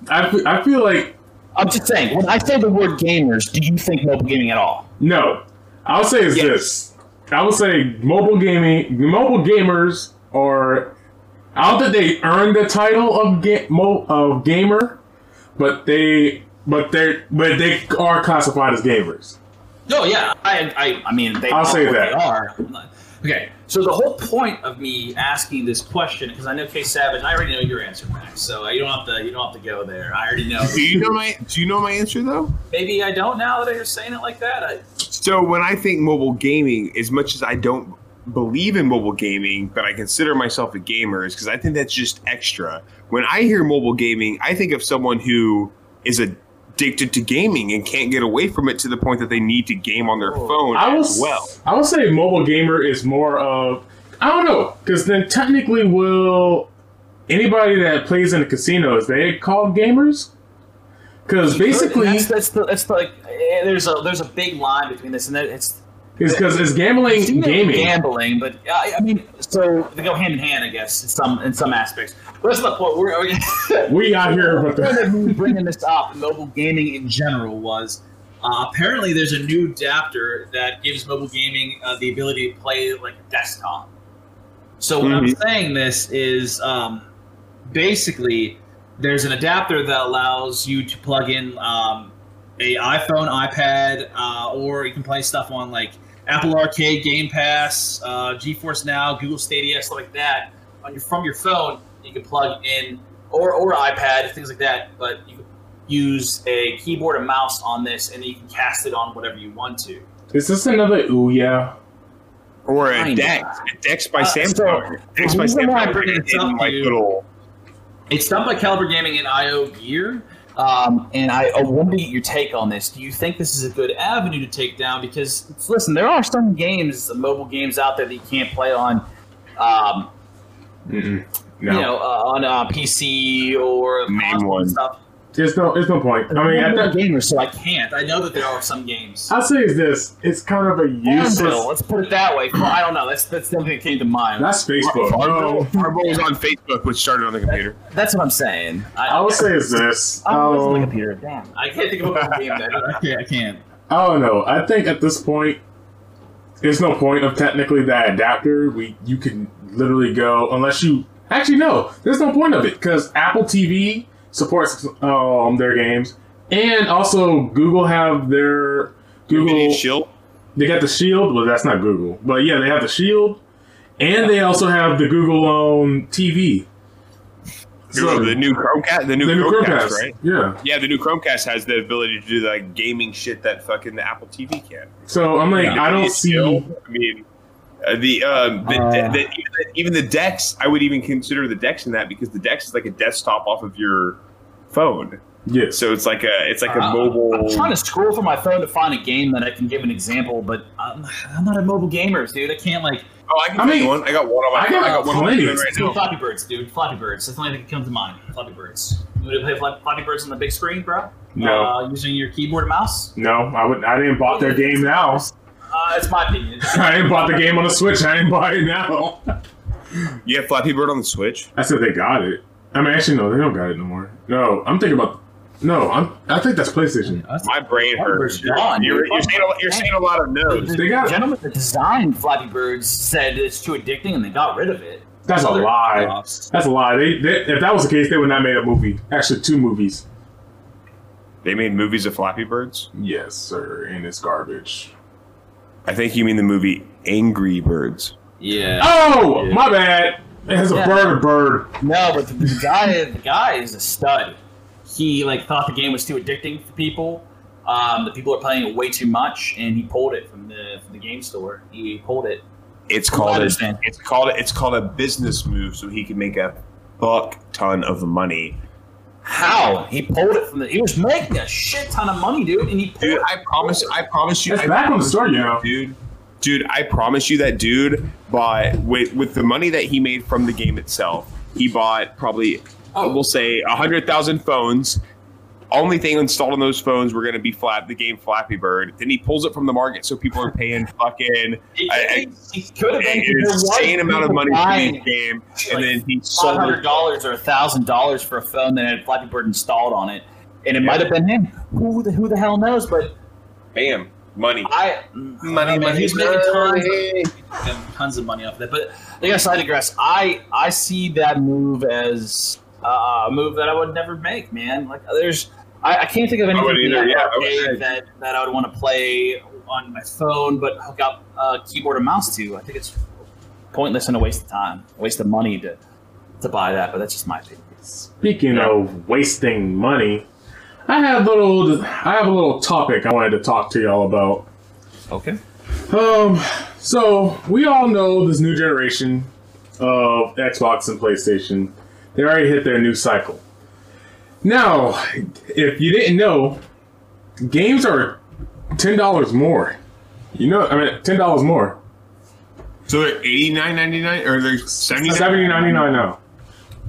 I. I, I feel like I'm just saying, when I say the word gamers, do you think mobile gaming at all? no. I'll say is Yes. this. I would say mobile gaming, mobile gamers are. I don't think they earn the title of ga- mo- of gamer, but they but they but they are classified as gamers. No, yeah, I, I, I mean, they I'll say that. they are. Okay, so the whole point of me asking this question, because I know K Savage, I already know your answer, Max. So you don't have to, you don't have to go there. I already know. Do you know my Do you know my answer though? Maybe I don't now that you're saying it like that. I, So when I think mobile gaming, as much as I don't believe in mobile gaming, but I consider myself a gamer, is because I think that's just extra. When I hear mobile gaming, I think of someone who is addicted to gaming and can't get away from it to the point that they need to game on their phone I as will well. I will say mobile gamer is more of I don't know because then technically will anybody that plays in the casinos they call gamers because basically that's, that's the, that's the, like, eh, there's a, there's a big line between this and that. It's it's because it's gambling It's gaming. gambling, but I, I mean, so they go hand in hand, I guess, in some in some aspects. But that's not what. We're, We out here with the point the of me bringing this up, mobile gaming in general, was uh, apparently there's a new adapter that gives mobile gaming uh, the ability to play like a desktop. So when I'm saying this is um, basically there's an adapter that allows you to plug in um, a iPhone, iPad, uh, or you can play stuff on like Apple Arcade, Game Pass, uh, GeForce Now, Google Stadia, stuff like that. On your from your phone, you can plug in or or iPad, things like that. But you can use a keyboard and mouse on this, and you can cast it on whatever you want to. is this another ooh yeah? Or a Kinda. Dex, a Dex by Uh, Samsung. so, Dex by reason why I'm Samsung bringing in, this up in my to. It's done by Kaliber Gaming and IO Gear. Um, and I, I get your take on this. Do you think this is a good avenue to take down? Because listen, there are some games, mobile games out there that you can't play on, um, Mm-mm. you know, uh, on uh, PC or one. stuff. There's no there's no point. I mean, I'm not a gamer, so I can't. I know that there are some games. I'll say is this: it's kind of a useless. Farmville, let's put it that way. I don't know. That's that's the only thing that came to mind. That's Facebook. Farmville, No, Farmville was on Facebook, which started on the computer. That's what I'm saying. I, I would say is this. Oh, it's on the Um, computer. Damn. I can't think of a game. That, I can't. I can't. I don't know. I think at this point, there's no point of technically that adapter. We you can literally go unless you actually no. There's no point of it because Apple TV supports um their games, and also Google have their Google. Shield. They got the Shield. Well, that's not Google, but yeah, they have the Shield, and they also have the Google um TV. Google, the new Chromecast, the new, the new Chromecast, Chromecast, right? Yeah. Yeah, the new Chromecast has the ability to do the like, gaming shit that fucking the Apple TV can. So I'm like, I don't see. I mean, uh, the, um, the, Uh. the, the even, the even Dex, I would even consider the Dex in that because the Dex is like a desktop off of your phone. Yes. So it's like a it's like a Uh, mobile. I'm trying to scroll through my phone to find a game that I can give an example, but I'm, I'm not a mobile gamer, dude. I can't like. oh, I can I tell mean, one. I got one on my. I I got got, one on my right Dude, now. Flappy Birds, dude. Flappy Birds. That's the only thing that comes to mind. Flappy Birds. You want to play Flappy Birds on the big screen, bro? No. Uh, using your keyboard and mouse? No, I would. I didn't bought their game now. Uh, it's my opinion. I didn't bought the game on the Switch. I didn't buy it now. You have Flappy Bird on the Switch. I said they got it. I mean, actually, no, they don't got it no more. No, I'm thinking about. No, I'm. I think that's PlayStation. My brain hurts. You're, gone, you're, you're saying a, you're saying a lot of no's. The They got it. gentleman that designed Flappy Birds said it's too addicting, and they got rid of it. That's a lie. knockoffs. That's a lie. They, they, if that was the case, they would not made a movie. Actually, two movies. They made movies of Flappy Birds. Yes, sir, and it's garbage. I think you mean the movie Angry Birds. Yeah. Oh, my bad. It has a Yeah. bird, a bird. No, but the, the guy, the guy is a stud. He like thought the game was too addicting for people. Um, the people are playing it way too much, and he pulled it from the from the game store. He pulled it. It's called a, it's called it's called a business move, so he can make a fuck ton of money. How he pulled it from the? He was making a shit ton of money, dude, and he pulled Dude, it. I promise, I promise you, It's I back on the promise store, you you, know. dude. Dude, I promise you that dude bought with with the money that he made from the game itself. He bought probably oh. we'll say hundred thousand phones. Only thing installed on those phones were going to be flat the game Flappy Bird. Then he pulls it from the market, so people are paying fucking He, I- I- could have been there was insane amount of people money for the each game, like and then he sold hundred it. dollars or a thousand dollars for a phone that had Flappy Bird installed on it, and it might have been him. Who the who the hell knows? But Bam, money. I, Money, man, he's money, making tons, money. tons of money off of that. But I guess I digress. I I see that move as uh, a move that I would never make, man. Like there's, I, I can't think of anything wouldn't either, that yeah, I would that that I would want to play on my phone, but hook up a keyboard and mouse to. I think it's pointless and a waste of time, a waste of money to to buy that. But that's just my opinion. Speaking of wasting money, I have little I have a little topic I wanted to talk to y'all about. Okay. Um, so we all know this new generation of Xbox and PlayStation. They already hit their new cycle. Now, if you didn't know, games are ten dollars more. You know, I mean, ten dollars more. So they're eighty nine ninety nine or they're seventy Seventy ninety nine now.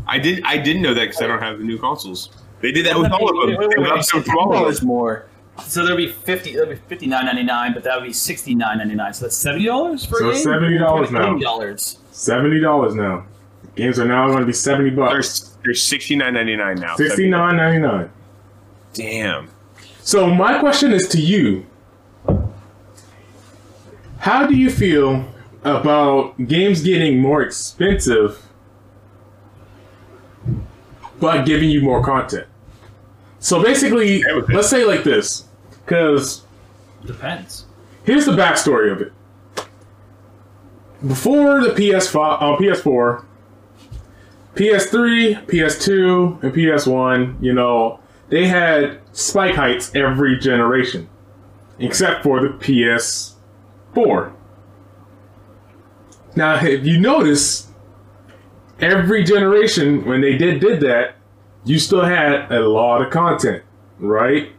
I did I didn't know that because I don't have the new consoles. They did that with all of them. Wait, wait, They wait, went wait, up to $10 all of them. more. So there'll be fifty. There'll be fifty nine ninety nine, but that would be sixty nine ninety nine. So that's seventy dollars for So a game. $70 now. Dollars. Seventy dollars now. Games are now going to be seventy They're bucks. they're sixty nine ninety nine now. Sixty nine ninety nine. Damn. So my question is to you: How do you feel about games getting more expensive, but giving you more content? So basically, Okay let's say like this, because Depends. here's the backstory of it. Before the PS5, uh, PS4, PS3, PS2, and PS1, you know, they had spike heights every generation, except for the PS4. Now, if you notice, every generation when they did did that, you still had a lot of content, right?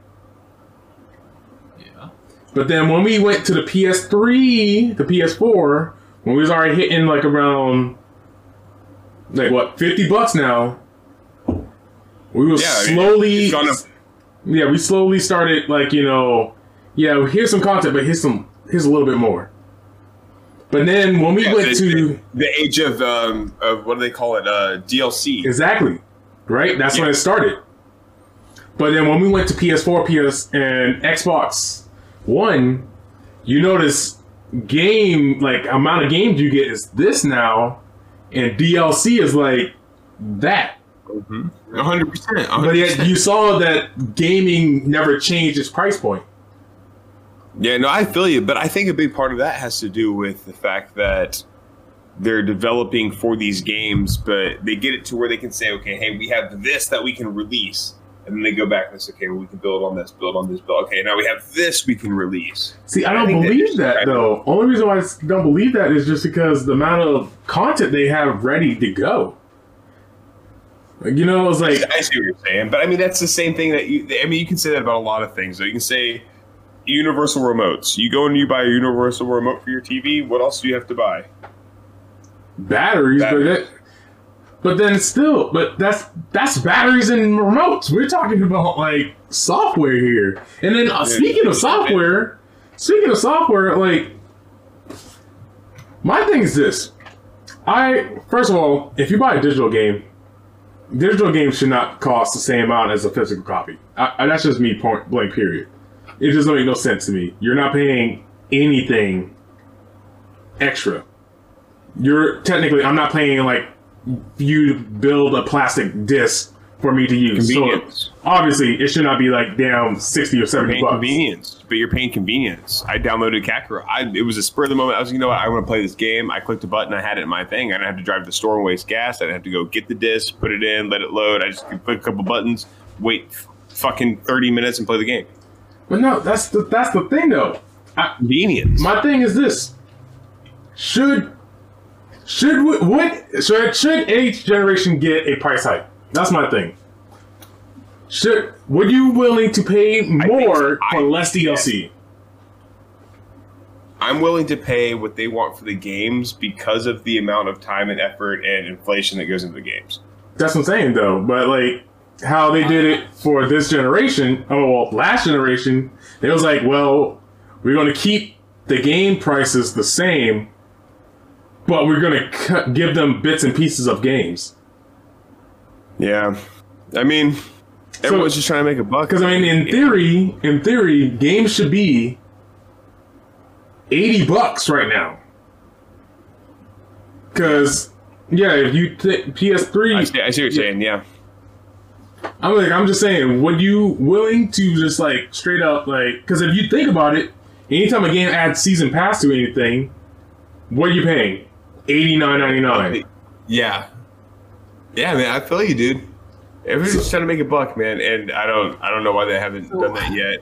Yeah. But then when we went to the PS3, the PS4, when we was already hitting like around like what, fifty bucks now, we were Yeah, slowly up. Yeah, we slowly started like, you know, yeah, here's some content, but here's some here's a little bit more. But then when we Yeah, went the, to the age of um of what do they call it? Uh DLC. Exactly. Right? That's when it started. But then when we went to PS4, PS, and Xbox One, you notice game, like, amount of games you get is this now, and DLC is like that. Mm-hmm. hundred percent. But yet you saw that gaming never changed its price point. Yeah, no, I feel you, but I think a big part of that has to do with the fact that they're developing for these games, but they get it to where they can say, okay, hey, we have this that we can release. And then they go back and say, okay, well, we can build on this, build on this, build. Okay, now we have this we can release. See, I don't believe that though. Only reason why I don't believe that is just because the amount of content they have ready to go. Like, you know, it's like I see what you're saying, but I mean that's the same thing that you. I mean, you can say that about a lot of things. So you can say universal remotes. You go and you buy a universal remote for your TV. What else do you have to buy? batteries, Batteries. but that, but then still, but that's that's batteries and remotes. We're talking about like software here. And then uh, speaking of software, speaking of software, like my thing is this. I first of all, if you buy a digital game, digital games should not cost the same amount as a physical copy. I, I, that's just me, point blank. Period. It just don't make no sense to me. You're not paying anything extra you're technically I'm not paying like you build a plastic disc for me to use. Convenience. So obviously it should not be like down sixty or seventy bucks. convenience, but you're paying convenience. I downloaded Kakarot. I, it was a spur of the moment. I was, like, you know what, I want to play this game. I clicked a button. I had it in my thing. I didn't have to drive to the store and waste gas. I didn't have to go get the disc, put it in, let it load. I just could click a couple buttons, wait f- fucking 30 minutes and play the game. But no, that's the that's the thing though. I, Convenience. my thing is this: should should we, would should should each generation get a price hike? That's my thing. Should would you willing to pay more for less DLC? I'm willing to pay what they want for the games because of the amount of time and effort and inflation that goes into the games. that's what I'm saying though. But like how they did it for this generation, oh well, last generation, it was like, well, we're going to keep the game prices the same, but we're going to give them bits and pieces of games. Yeah, I mean, everyone's just trying to make a buck. Because I mean, in theory, in theory, games should be eighty bucks right now. Because yeah, if you take PS3, I see, I see what you're saying. Yeah, I'm like, I'm just saying, would you willing to just like straight up like? Because if you think about it, anytime a game adds season pass to anything, what are you paying? Eighty nine ninety nine. yeah, yeah, man. I feel you, dude. Everyone's just trying to make a buck, man, and I don't, I don't know why they haven't done that yet.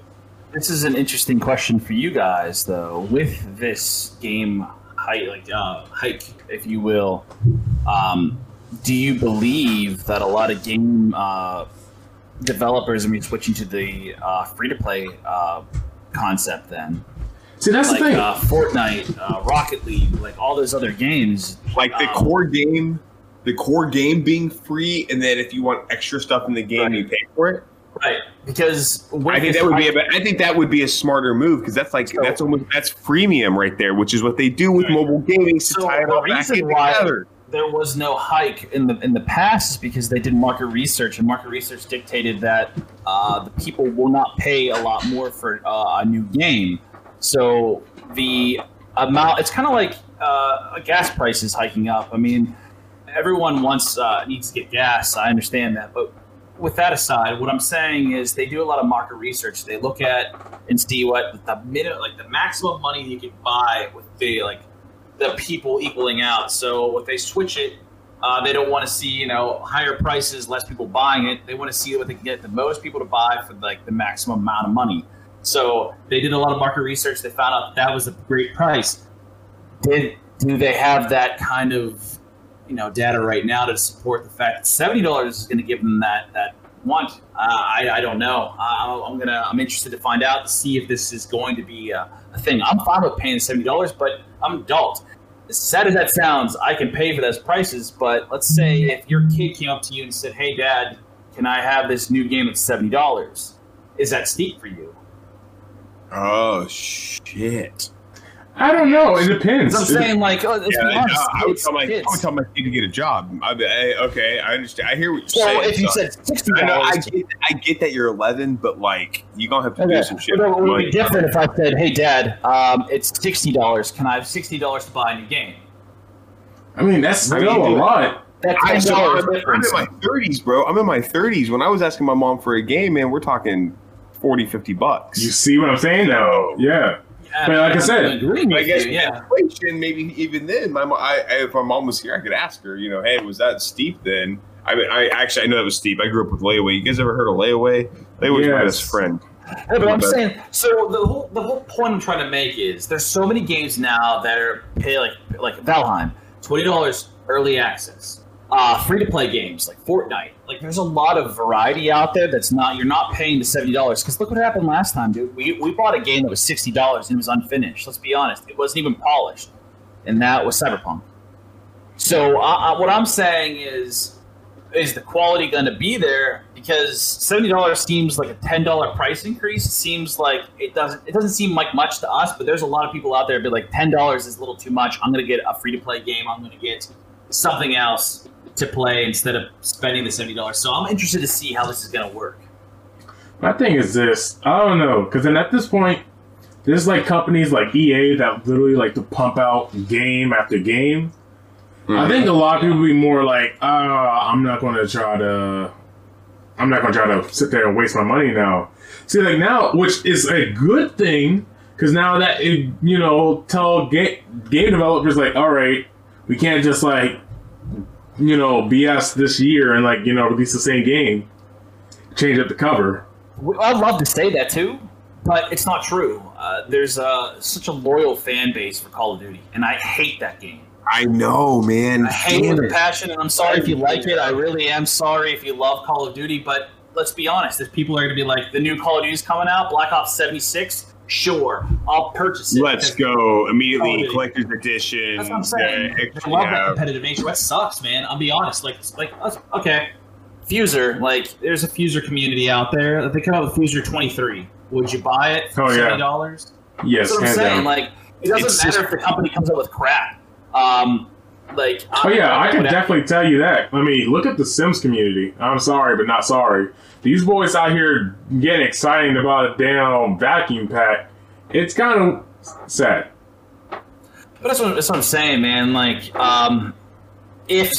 This is an interesting question for you guys, though. With this game hike, like uh, hike, if you will, um, do you believe that a lot of game uh, developers are going to switching to the uh, free to play uh, concept then? See, that's like the thing. Uh, Fortnite, uh, Rocket League, like all those other games. Like the um, core game, the core game being free, and then if you want extra stuff in the game, Right. you pay for it. right? Because with I think that would be a, hike- I think that would be a smarter move because that's like So- that's almost that's freemium right there, which is what they do with mobile gaming to So tie it the all back reason in why- together. there was no hike in the in the past is because they did market research, and market research dictated that uh, the people will not pay a lot more for uh, a new game. So the amount it's kind of like uh, gas prices hiking up. I mean, everyone wants uh, needs to get gas. I understand that, but with that aside, what I'm saying is they do a lot of market research. They look at and see what the minute, like the maximum money you can buy with the like the people equaling out. So if they switch it, uh, they don't want to see you know higher prices, less people buying it. They want to see what they can get the most people to buy for like the maximum amount of money. So they did a lot of market research. They found out that was a great price. Did do they have that kind of you know data right now to support the fact that seventy dollars is going to give them that that want? Uh, I, I don't know. Uh, I'm gonna I'm interested to find out to see if this is going to be a, a thing. I'm fine with paying seventy dollars, but I'm adult. As sad as that sounds, I can pay for those prices. But let's say if your kid came up to you and said, "Hey, Dad, can I have this new game at seventy dollars?" Is that steep for you? Oh shit! I don't know. It depends. I'm saying, like, oh, Yeah, be honest, I would it's tell my I would tell my kid to get a job. I'd be, hey, okay, I understand. I hear what you're So saying. if you son. said sixty I, I dollars, get, I get that you're 11, but like you're gonna have to Okay. do some shit. But it would be different if I said, "Hey, Dad, um, it's sixty dollars. Can I have sixty dollars to buy a new game?" I mean, that's I still mean, a lot. That's I, ten so dollars I'm, I'm difference. in my 30s, bro. I'm in my 30s. When I was asking my mom for a game, man, we're talking 40, 50 bucks. You see what I'm saying though? Yeah. Yeah, But like I I'm said, I guess you, yeah. inflation, maybe even then, my mo- I, I, if my mom was here, I could ask her. You know, hey, was that steep then? I mean, I actually I know that was steep. I grew up with layaway. You guys ever heard of layaway? Layaway was my best friend. Yeah, but I'm But- saying So the whole the whole point I'm trying to make is there's so many games now that are pay like like Valheim, twenty dollars early access, uh, free to play games like Fortnite. Like, there's a lot of variety out there that's not you're not paying the seventy dollars. Because look what happened last time, dude. We we bought a game that was sixty dollars and it was unfinished. Let's be honest, it wasn't even polished, and that was Cyberpunk. So uh, what I'm saying is, is the quality going to be there? Because seventy dollars seems like a ten dollar price increase. It seems like it doesn't. It doesn't seem like much to us, but there's a lot of people out there that be like ten dollars is a little too much. I'm going to get a free to play game. I'm going to get something else to play instead of spending the seventy dollars. So I'm interested to see how this is going to work. My thing is this. I don't know, because then at this point, there's like companies like EA that literally like to pump out game after game. I think a lot of people be more like, uh, I'm not going to try to, I'm not going to try to sit there and waste my money now. See, like now, which is a good thing, because now that it, you know, tell game game developers like, all right, we can't just like, you know, BS this year and like you know release the same game, change up the cover. I'd love to say that too, but it's not true. Uh, there's uh, such a loyal fan base for Call of Duty, and I hate that game. I know, man. I hate it Damn with it. passion, and I'm sorry if you like it. I really am sorry if you love Call of Duty, but let's be honest. If people are going to be like, the new Call of Duty's coming out, Black Ops 76, sure, I'll purchase it. Let's go immediately. Collector's edition. That's what I'm saying. the I love that competitive nature. That sucks, man. I'll be honest. Like, like okay, Fuser, like there's a Fuser community out there. They come out with Fuser 23, would you buy it for Oh, yeah. seventy dollars? Yes, That's what I'm saying. down. Like, it doesn't It's matter just- if the company comes up with crap. Um, like, Oh yeah, I can definitely tell you that. I mean, look at the Sims community. I'm sorry, but not sorry. These boys out here getting excited about a damn vacuum pack. It's kind of sad. But that's what, that's what I'm saying, man. Like, um, if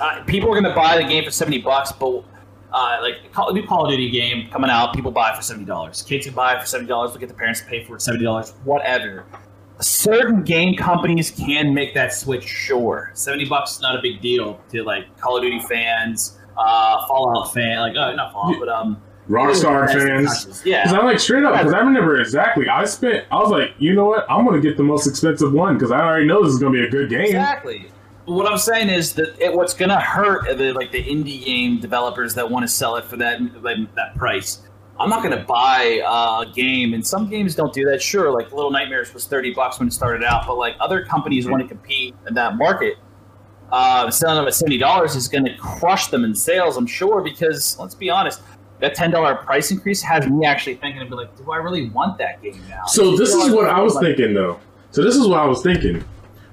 uh, people are going to buy the game for seventy bucks, but uh, like a new Call of Duty game coming out, people buy it for seventy dollars. Kids can buy it for seventy dollars. Look at the parents to pay for it seventy dollars. Whatever. Certain game companies can make that switch. Sure, Seventy bucks is not a big deal to like Call of Duty fans, uh, Fallout fan, like uh, not Fallout, but um, Rockstar fans. yeah. Because I'm like straight up, because I remember exactly. I spent, I was like, you know what? I'm gonna get the most expensive one because I already know this is gonna be a good game. Exactly. But what I'm saying is that it, what's going to hurt the like the indie game developers that want to sell it for that like, that price. I'm not going to buy uh, a game, and some games don't do that. Sure, like Little Nightmares was 30 bucks when it started out, but like other companies want to compete in that market. Uh, selling them at seventy dollars is going to crush them in sales, I'm sure. Because let's be honest, that ten dollar price increase has me actually thinking, and be like, do I really want that game now? So this is what I was Like, thinking though. So this is what I was thinking.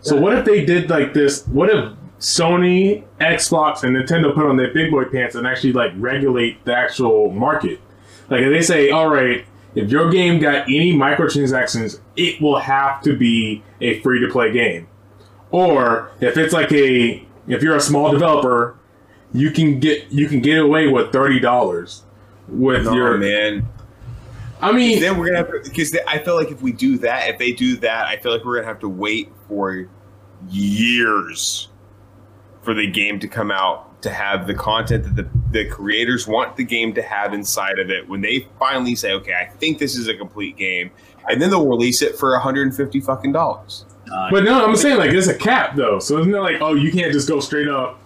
So what if they did like this? What if Sony, Xbox, and Nintendo put on their big boy pants and actually like regulate the actual market? Like if they say, all right, if your game got any microtransactions, it will have to be a free to play game. Or if it's like a if you're a small developer, you can get you can get away with thirty dollars with No, your man. I mean Then we're gonna have to because I feel like if we do that, if they do that, I feel like we're gonna have to wait for years for the game to come out to have the content that the, the creators want the game to have inside of it. When they finally say, "Okay, I think this is a complete game," and then they'll release it for 150 fucking dollars. Uh, But no, I'm saying like there's a cap though, so isn't it like oh you can't just go straight up,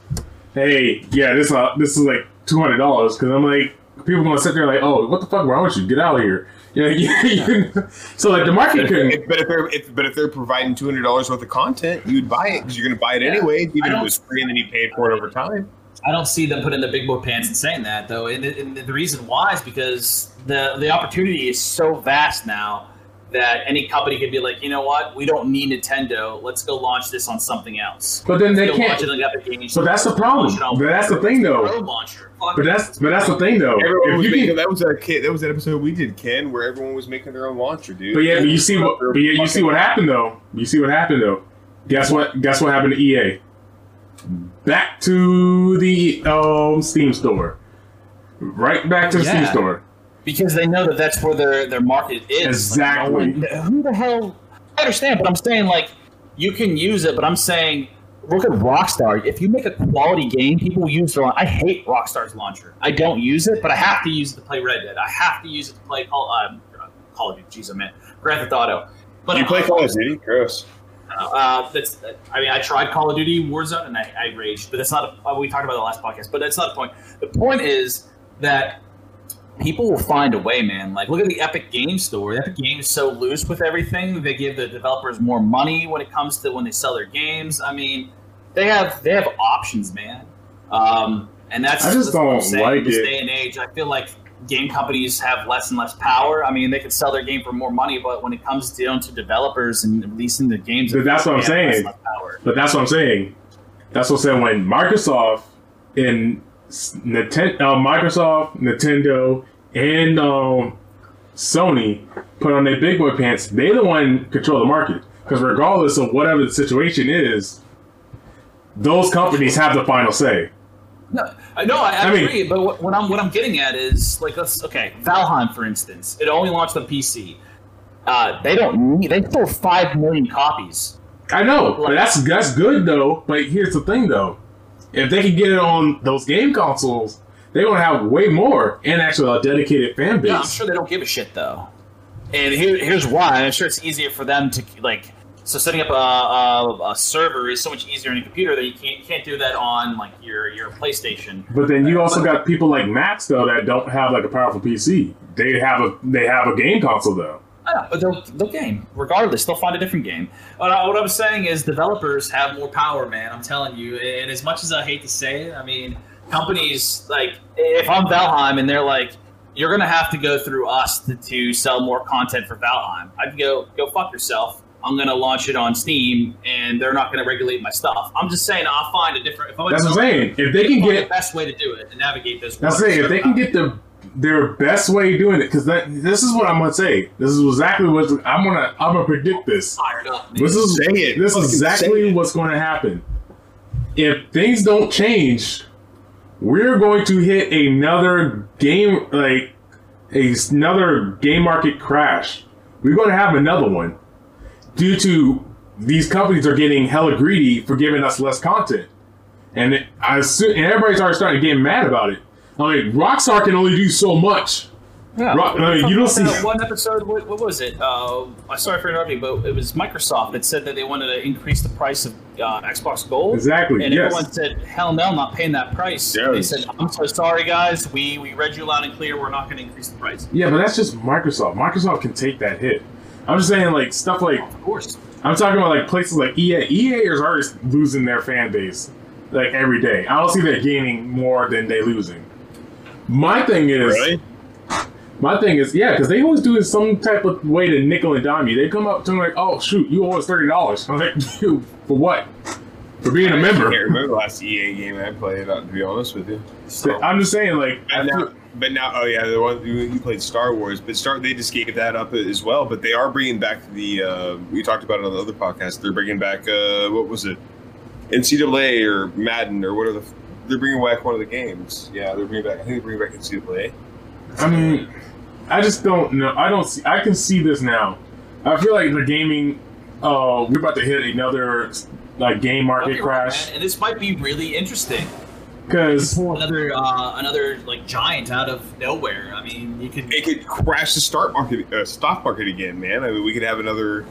hey yeah this uh, this is like two hundred dollars? Because I'm like people gonna sit there like oh what the fuck wrong with you? Get out of here you know, you, you, so like the market couldn't If- but if they're if, but if they're providing 200 dollars worth of content, you'd buy it because you're gonna buy it anyway, even if it was free and then you paid for it over time. I don't see them putting the big boy pants and saying that though, and, and the reason why is because the the opportunity is so vast now that any company could be like, you know what, we don't need Nintendo. Let's go launch this on something else. but then they can't launch it on Epic Games. so that's the problem Launch it on but that's the thing though Pro launcher. But that's but that's the thing though Everyone if was you making, can that was a kid. That was an episode we did, Ken, where everyone was making their own launcher, dude. but yeah but you see what but yeah, you see what happened though you see what happened though guess what guess what happened to EA back to the um Steam store right back to the Steam store because they know that that's where their their market is. Exactly. Like, no one- who the hell? I understand, but I'm saying like you can use it, but I'm saying look at Rockstar. If you make a quality game, people use their. I hate Rockstar's launcher. I don't use it, but I have to use it to play Red Dead. I have to use it to play Call um, Call of Duty. Jeez, I meant Grand Theft Auto. But you play uh, Call of Duty? Gross. Uh, that's. I mean, I tried Call of Duty Warzone and I, I raged, but that's not. A, we talked about the last podcast, but that's not the point. The point is that people will find a way, man. Like, look at the Epic Game Store. The Epic Game is so loose with everything. They give the developers more money when it comes to when they sell their games. I mean, they have they have options, man. Um, and that's I just that's what don't saying. like In this it. day and age. I feel like game companies have less and less power. I mean, they can sell their game for more money, but when it comes down to developers and releasing the games, But that's what I'm saying. But that's what I'm saying. That's what I'm saying. When Microsoft and Nintendo, uh, Microsoft, Nintendo, and um, Sony put on their big boy pants, they the one control the market. Because regardless of whatever the situation is, those companies have the final say. No, I know, I, I, I mean- agree. But what, what I'm what I'm getting at is like, let's okay, Valheim, for instance, it only launched on PC. uh, they don't need. They sold five million copies. I know, but that's that's good though. But here's the thing though: if they can get it on those game consoles, they're gonna have way more and actually a dedicated fan base. Yeah, I'm sure they don't give a shit though. And here, here's why. I'm sure it's easier for them to like. So setting up a, a, a server is so much easier on your computer that you can't you can't do that on like your your PlayStation. But then you uh, also got people like Max though that don't have like a powerful PC. They have a they have a game console though. I know, but they'll, they'll game regardless. They'll find a different game. Uh, what, I, what I'm saying is, developers have more power, man. I'm telling you. And as much as I hate to say it, I mean, companies like if I'm Valheim and they're like, you're gonna have to go through us to, to sell more content for Valheim. I'd go go fuck yourself. I'm gonna launch it on Steam, and they're not gonna regulate my stuff. I'm just saying I'll find a different. If I'm That's what I'm saying. If they can get the best way to do it and navigate this. That's it. If they can get the their best way of doing it, because this is what I'm gonna say. This is exactly what I'm gonna I'm gonna predict this. fired up, man. This is this is exactly what's going to happen. If things don't change, we're going to hit another game like a, another game market crash. We're going to have another one due to these companies are getting hella greedy for giving us less content, and it, I assume, and everybody's already starting to get mad about it. I mean, Rockstar can only do so much. Yeah. Rock- I mean, you don't see. One episode. What, what was it? Uh, I'm sorry for interrupting, but it was Microsoft that said that they wanted to increase the price of uh, Xbox Gold. Exactly, And yes. everyone said, "Hell no, I'm not paying that price." Yeah, they said, "I'm so sorry, guys. We we read you loud and clear. We're not going to increase the price." Yeah, but that's just Microsoft. Microsoft can take that hit. I'm just saying, like stuff like Of course. I'm talking about like places like EA. EA is already losing their fan base like every day. I don't see that gaining more than they losing. My thing is, Really? my thing is, yeah, because they always do it some type of way to nickel and dime you. They come up to me like, "Oh shoot, you owe us thirty dollars." I'm like, "You for what? For being a I member?" can't remember the last EA game I played. uh, To be honest with you. I'm just saying, like, But now, but now, oh yeah, the one you, played Star Wars, but Star they just gave that up as well. But they are bringing back the. Uh, we talked about it on the other podcast. They're bringing back uh, what was it, NCAA or Madden or what are the. They're bringing back one of the games. Yeah, they're bringing back. I think they're bringing back NCAA. I mean, I just don't know. I don't see. I can see this now. I feel like the gaming. Uh, we're about to hit another like game market get me wrong, crash man, and this might be really interesting. because another uh, another like giant out of nowhere. I mean, you could. It could crash the start market, uh, stock market again, man. I mean, we could have another.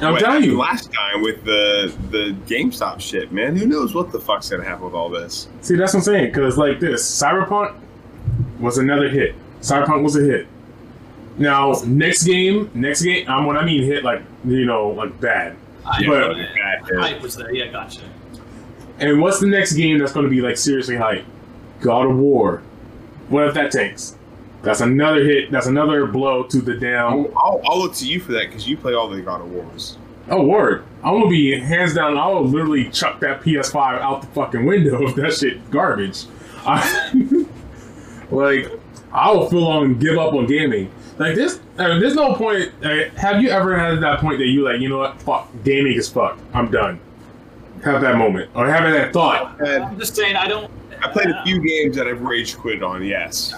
I'm what telling you. last time with the the GameStop shit, man. Who knows what the fuck's gonna happen with all this? See, that's what I'm saying. Because like this, Cyberpunk was another hit. Cyberpunk was a hit. Now next game, next game. Um, when I mean hit, like you know, like bad. I, but- yeah, Bad, yeah. hype was there. Yeah, gotcha. And what's the next game that's going to be like seriously hype? God of War. What if that tanks? That's another hit. That's another blow to the damn. I'll, I'll, I'll look to you for that because you play all the God of Wars. Oh, word. I'm gonna be hands down. I will literally chuck that PS5 out the fucking window if that shit garbage. I, like, I will full on give up on gaming. Like this, I mean, there's no point. uh, have you ever had that point that you like, you know what? Fuck, gaming is fucked. I'm done. Have that moment or having that thought. I'm just saying, I don't. I played a few games that I've rage quit on. Yes,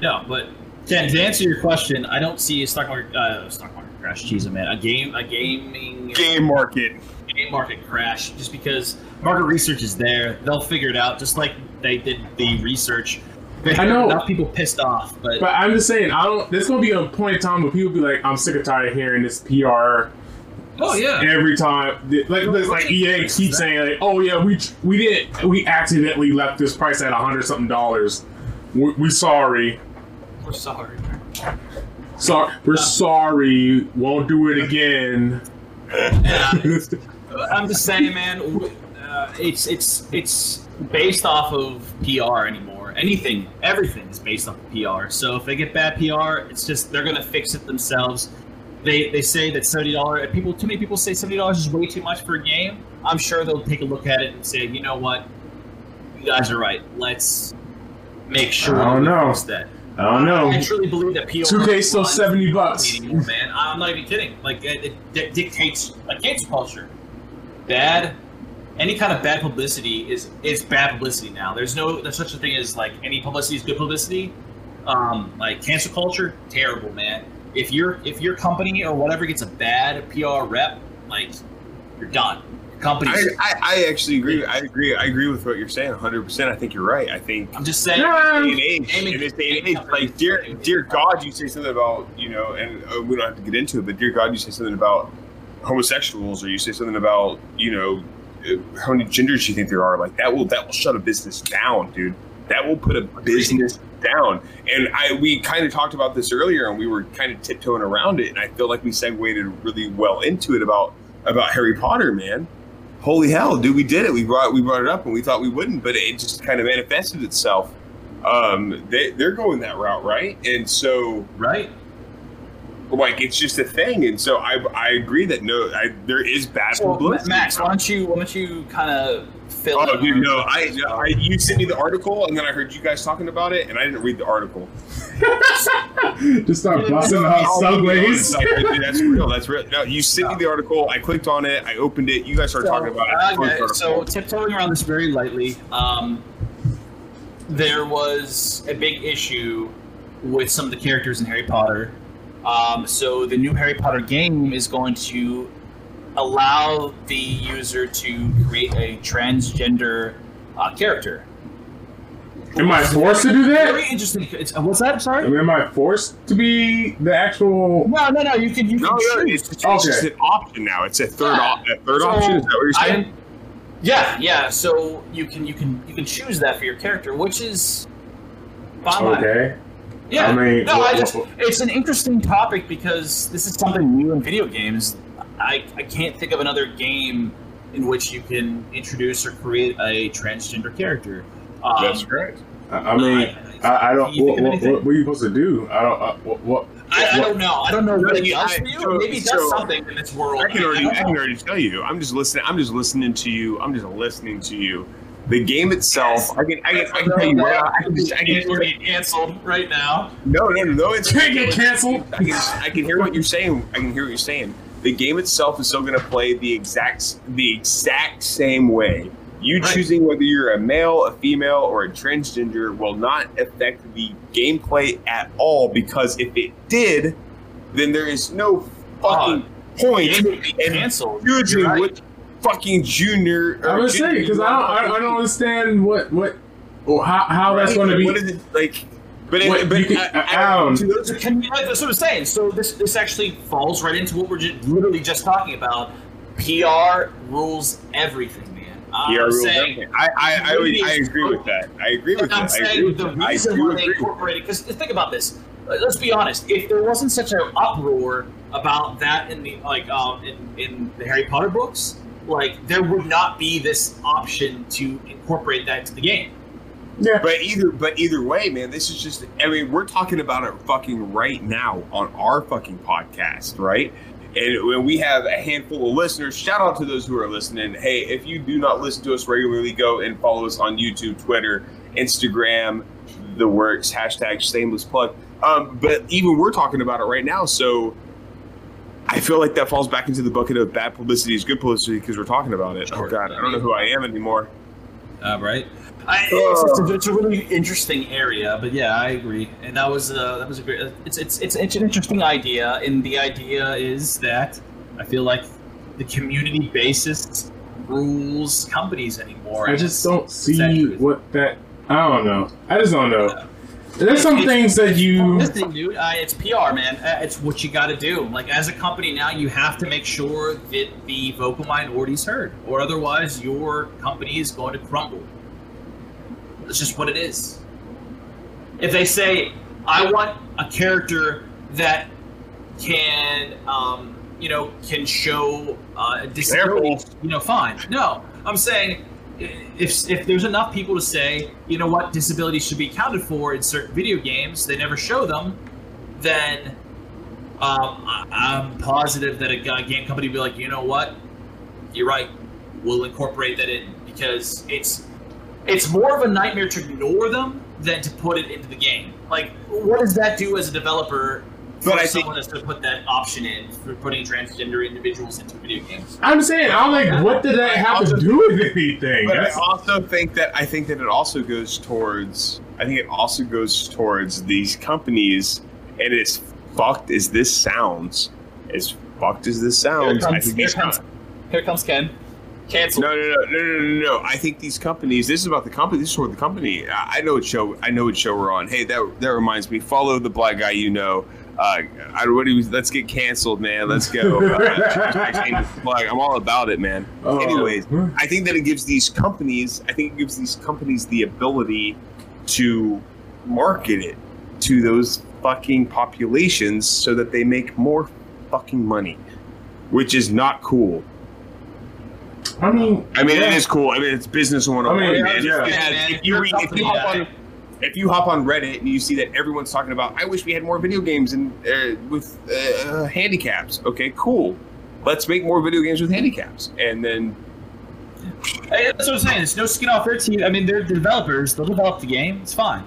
No, but Ken, to answer your question, I don't see a stock market, uh, stock market crash. Jeez, man, a game, a gaming game market. game market crash, just because market research is there. They'll figure it out, just like they did the research. I know. enough people pissed off, but, But I'm just saying, I don't. There's gonna be a point in time where people be like, I'm sick and tired of hearing this PR oh yeah, every time. Like, like, like EA keeps saying, like, "Oh yeah, we we didn't, we accidentally left this price at a hundred something dollars. We, we sorry, we're sorry. sorry, we're sorry. Won't do it again." I'm just saying, man. Uh, it's it's it's based off of PR anymore. Anything, everything is based off of PR. So if they get bad PR, it's just they're gonna fix it themselves. They they say that seventy dollars. People, too many people say seventy dollars is way too much for a game. I'm sure they'll take a look at it and say, you know what, you guys are right. Let's make sure I don't know. that. I don't know. I truly believe that PR. 2K still 70 bucks. anymore, man. I'm not even kidding. Like it, it di- dictates like cancel culture. Bad, any kind of bad publicity is is bad publicity now. There's no there's such a thing as like any publicity is good publicity. Um, like cancel culture, terrible, man. If your if your company or whatever gets a bad PR rep, like you're done. Your company's. I, I, I actually agree. I agree. I agree with what you're saying 100. percent I think you're right. I think I'm just saying. Yeah. day and age, Gaming- in this day and age, like dear, dear God, you say something about you know, and uh, we don't have to get into it, but dear God, you say something about homosexuals, or you say something about you know, uh, how many genders you think there are. Like that will that will shut a business down, dude. that will put a business down. And I we kind of talked about this earlier, and we were kind of tiptoeing around it, and I feel like we segued really well into it about about Harry Potter, man. Holy hell, dude, we did it. We brought we brought it up, and we thought we wouldn't, but it just kind of manifested itself. Um, they they're going that route, right? And so right like it's just a thing and so i i agree that no I, there is bad so, publicity max why don't you why don't you kind of fill oh dude no I, I you sent me the article and then i heard you guys talking about it and i didn't read the article. Just start busting out subways. that's real that's real. No you sent me the article i clicked on it i opened it you guys started so, talking about it. okay, so tiptoeing around this very lightly um there was a big issue with some of the characters in harry potter. Um, so the new Harry Potter game is going to allow the user to create a transgender uh, character. Am I forced to do that? Very interesting. It's, uh, what's that? Sorry. Am I forced to be the actual? No, no, no. You can. You can no, choose. No, it's, it's okay. just an option now. It's a third. Yeah. Op- a third so option. Is that what you're saying? I, yeah, yeah. So you can you can you can choose that for your character, which is fine. Okay. Yeah, I mean, no, what, I just, what, it's an interesting topic because this is something new in video games. I, I can't think of another game in which you can introduce or create a transgender character. Um, That's correct. I, I mean, I, I, don't. What, what, what, are you supposed to do? I don't. Uh, what, I, I, don't know. I don't know what it does for you. So, maybe it does something in this world. I can already. I, can already tell you. I'm just listening. I'm just listening to you. I'm just listening to you the game itself, I can, I can, I can tell you right I can, just, I can we're getting canceled right now. No, no, no, no. It's can't get canceled. I can, I can hear what you're saying. I can hear what you're saying. The game itself is still going to play the exact, the exact same way. You right. choosing whether you're a male, a female, or a transgender will not affect the gameplay at all. Because if it did, then there is no fucking uh, point in choosing right. which fucking junior. I was saying because I don't, I, I, don't understand what what or how, how right? that's going to be. What is it like? But, it, but can, I, I, that's what I'm saying. So this this actually falls right into what we're just, literally just talking about. PR rules everything, man. I'm PR rules everything. I I, I, I, agree with that. I agree with that. I'm that. saying the reason why they incorporated because think about this. Let's be honest. If there wasn't such an uproar about that in the like um, in, in the Harry Potter books, like there would not be this option to incorporate that into the game. Yeah. But either but either way, man, this is just I mean, we're talking about it fucking right now on our fucking podcast, right? And when we have a handful of listeners, shout out to those who are listening. Hey, if you do not listen to us regularly, go and follow us on YouTube, Twitter, Instagram, the works, hashtag shameless plug. Um, but even we're talking about it right now. So I feel like that falls back into the bucket of bad publicity is good publicity because we're talking about it. Oh God, I don't know who I am anymore. Uh, right. I, it's, it's, a, it's, a, really interesting area, but yeah, I agree. And that was uh, that was a great. It's, it's it's it's an interesting idea, and the idea is that I feel like the community basis rules companies anymore. I just don't see what that. I don't know. I just don't know. Yeah. There's some it's, things that you. Listen, dude, uh, it's PR, man. Uh, it's what you got to do. Like as a company now, you have to make sure that the vocal minority is heard, or otherwise your company is going to crumble. It's just what it is. If they say, "I want a character that can," um, you know, can show uh, disability, you know, fine. No, I'm saying if, if there's enough people to say, you know what, disability should be accounted for in certain video games, they never show them, then um, I, am positive that a game company will be like, you know what, you're right, we'll incorporate that in because it's it's more of a nightmare to ignore them than to put it into the game. Like, what does that do as a developer but I someone think, has to put that option in for putting transgender individuals into video games. I'm saying, I'm like, what did that have to do with anything? But That's, I also think that I think that it also goes towards. I think it also goes towards these companies, and as fucked as this sounds, as fucked as this sounds, comes, I think here comes, here comes Ken. Cancel. No, no, no, no, no, no, no. I think these companies. This is about the company. This is for the company. I know what show. I know what show we're on. Hey, that that reminds me. Follow the black guy you know uh, I, what do you, let's get canceled, man. Let's go. Uh, I'm all about it, man. Oh. Anyways, I think that it gives these companies, I think it gives these companies the ability to market it to those fucking populations so that they make more fucking money, which is not cool. I mean, I mean, yeah. it is cool. I mean, it's business one. I mean, man. yeah. Yeah, If you read, if you hop on, if you hop on Reddit and you see that everyone's talking about, I wish we had more video games and uh, with uh, handicaps. Okay, cool. Let's make more video games with handicaps, and then Hey, that's what I'm saying. It's no skin off their teeth. I mean, they're the developers. They'll develop the game. It's fine.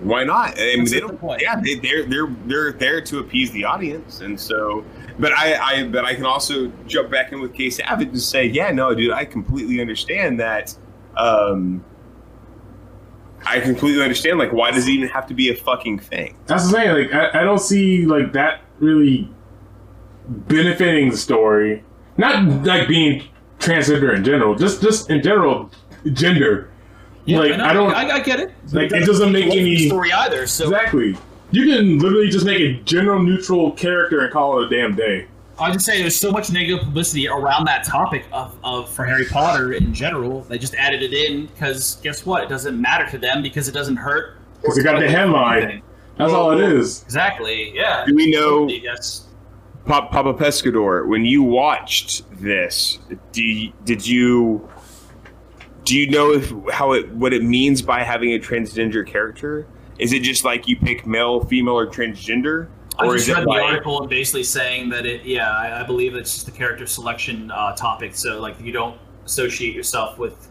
Why not? I mean, That's they don't. point. Yeah, they, they're they're they're there to appease the audience, and so. But I, I, but I can also jump back in with K Savage and say, yeah, no, dude, I completely understand that. Um, I completely understand. Like, why does it even have to be a fucking thing? That's the thing. Like, I, I don't see like that really benefiting the story. Not like being transgender in general. Just, just in general, gender. Like, know. I don't I, I get it. like. It doesn't make Love the any story either. So exactly. You can literally just make a general neutral character and call it a damn day. I'll just say there's so much negative publicity around that topic of, of for Harry Potter in general. They just added it in because guess what? It doesn't matter to them because it doesn't hurt. or 'Cause it got the headline. anything. That's all it is. Exactly. Yeah. Do we know Yes. Pop, Papa Pescador, when you watched this, do you, did you do you know if, how it what it means by having a transgender character? Is it just like you pick male, female, or transgender, I or just is read it the like article and basically saying that it. Yeah, I, I believe it's just the character selection uh, topic. So like you don't associate yourself with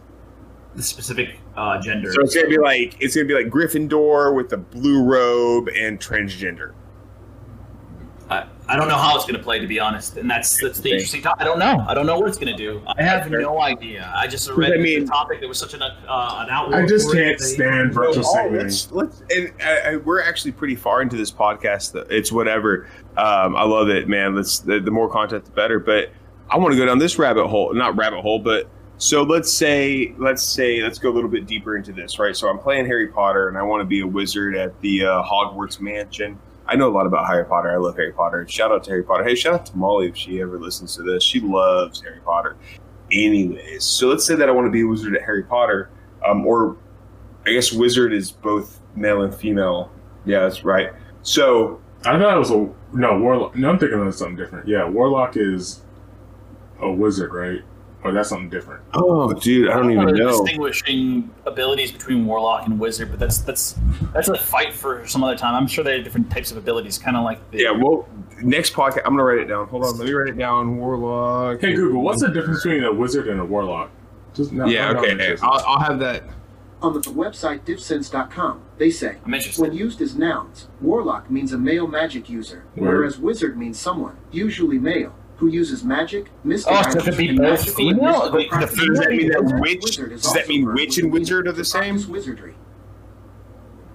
the specific uh, gender. so? It's gonna be like it's gonna be like Gryffindor with a blue robe and transgender. I, I don't know how it's going to play, to be honest, and that's that's the interesting topic. I don't know. I don't know what it's going to do. I have no idea. I just read I mean- the topic. There was such an uh, an outward. I just can't stand virtual Oh, let's, let's, and I, I, we're actually pretty far into this podcast. though. It's whatever. Um, I love it, man. Let's the, the more content, the better. But I want to go down this rabbit hole, not rabbit hole, but so let's say, let's say, let's go a little bit deeper into this, right? So I'm playing Harry Potter, and I want to be a wizard at the uh, Hogwarts Mansion. I know a lot about Harry Potter. I love Harry Potter. Shout out to Harry Potter. Hey, shout out to Molly if she ever listens to this. She loves Harry Potter. Anyways, so let's say that I want to be a wizard at Harry Potter, um, or I guess wizard is both male and female. Yeah, that's right. So I thought it was a no warlock. No, I'm thinking of something different. Yeah, warlock is a wizard, right? Or that's something different. Oh, dude, I don't even know. distinguishing abilities between warlock and wizard, but that's that's that's a fight for some other time. I'm sure they have different types of abilities, kind of like the, Yeah, well, next podcast, I'm gonna write it down. Hold on, let me write it down. Warlock. Hey Google, what's the difference between a wizard and a warlock? Just no, Yeah, no, no, okay. interested. I'll, I'll have that. On the website diffsense.com, they say, when used as nouns, warlock means a male magic user, Word. whereas wizard means someone, usually male, who uses magic, mystical Oh, so it could be and both magical and female? Like, the female- Does that mean that witch? Does that mean witch and wizard are the same? practice Wizardry.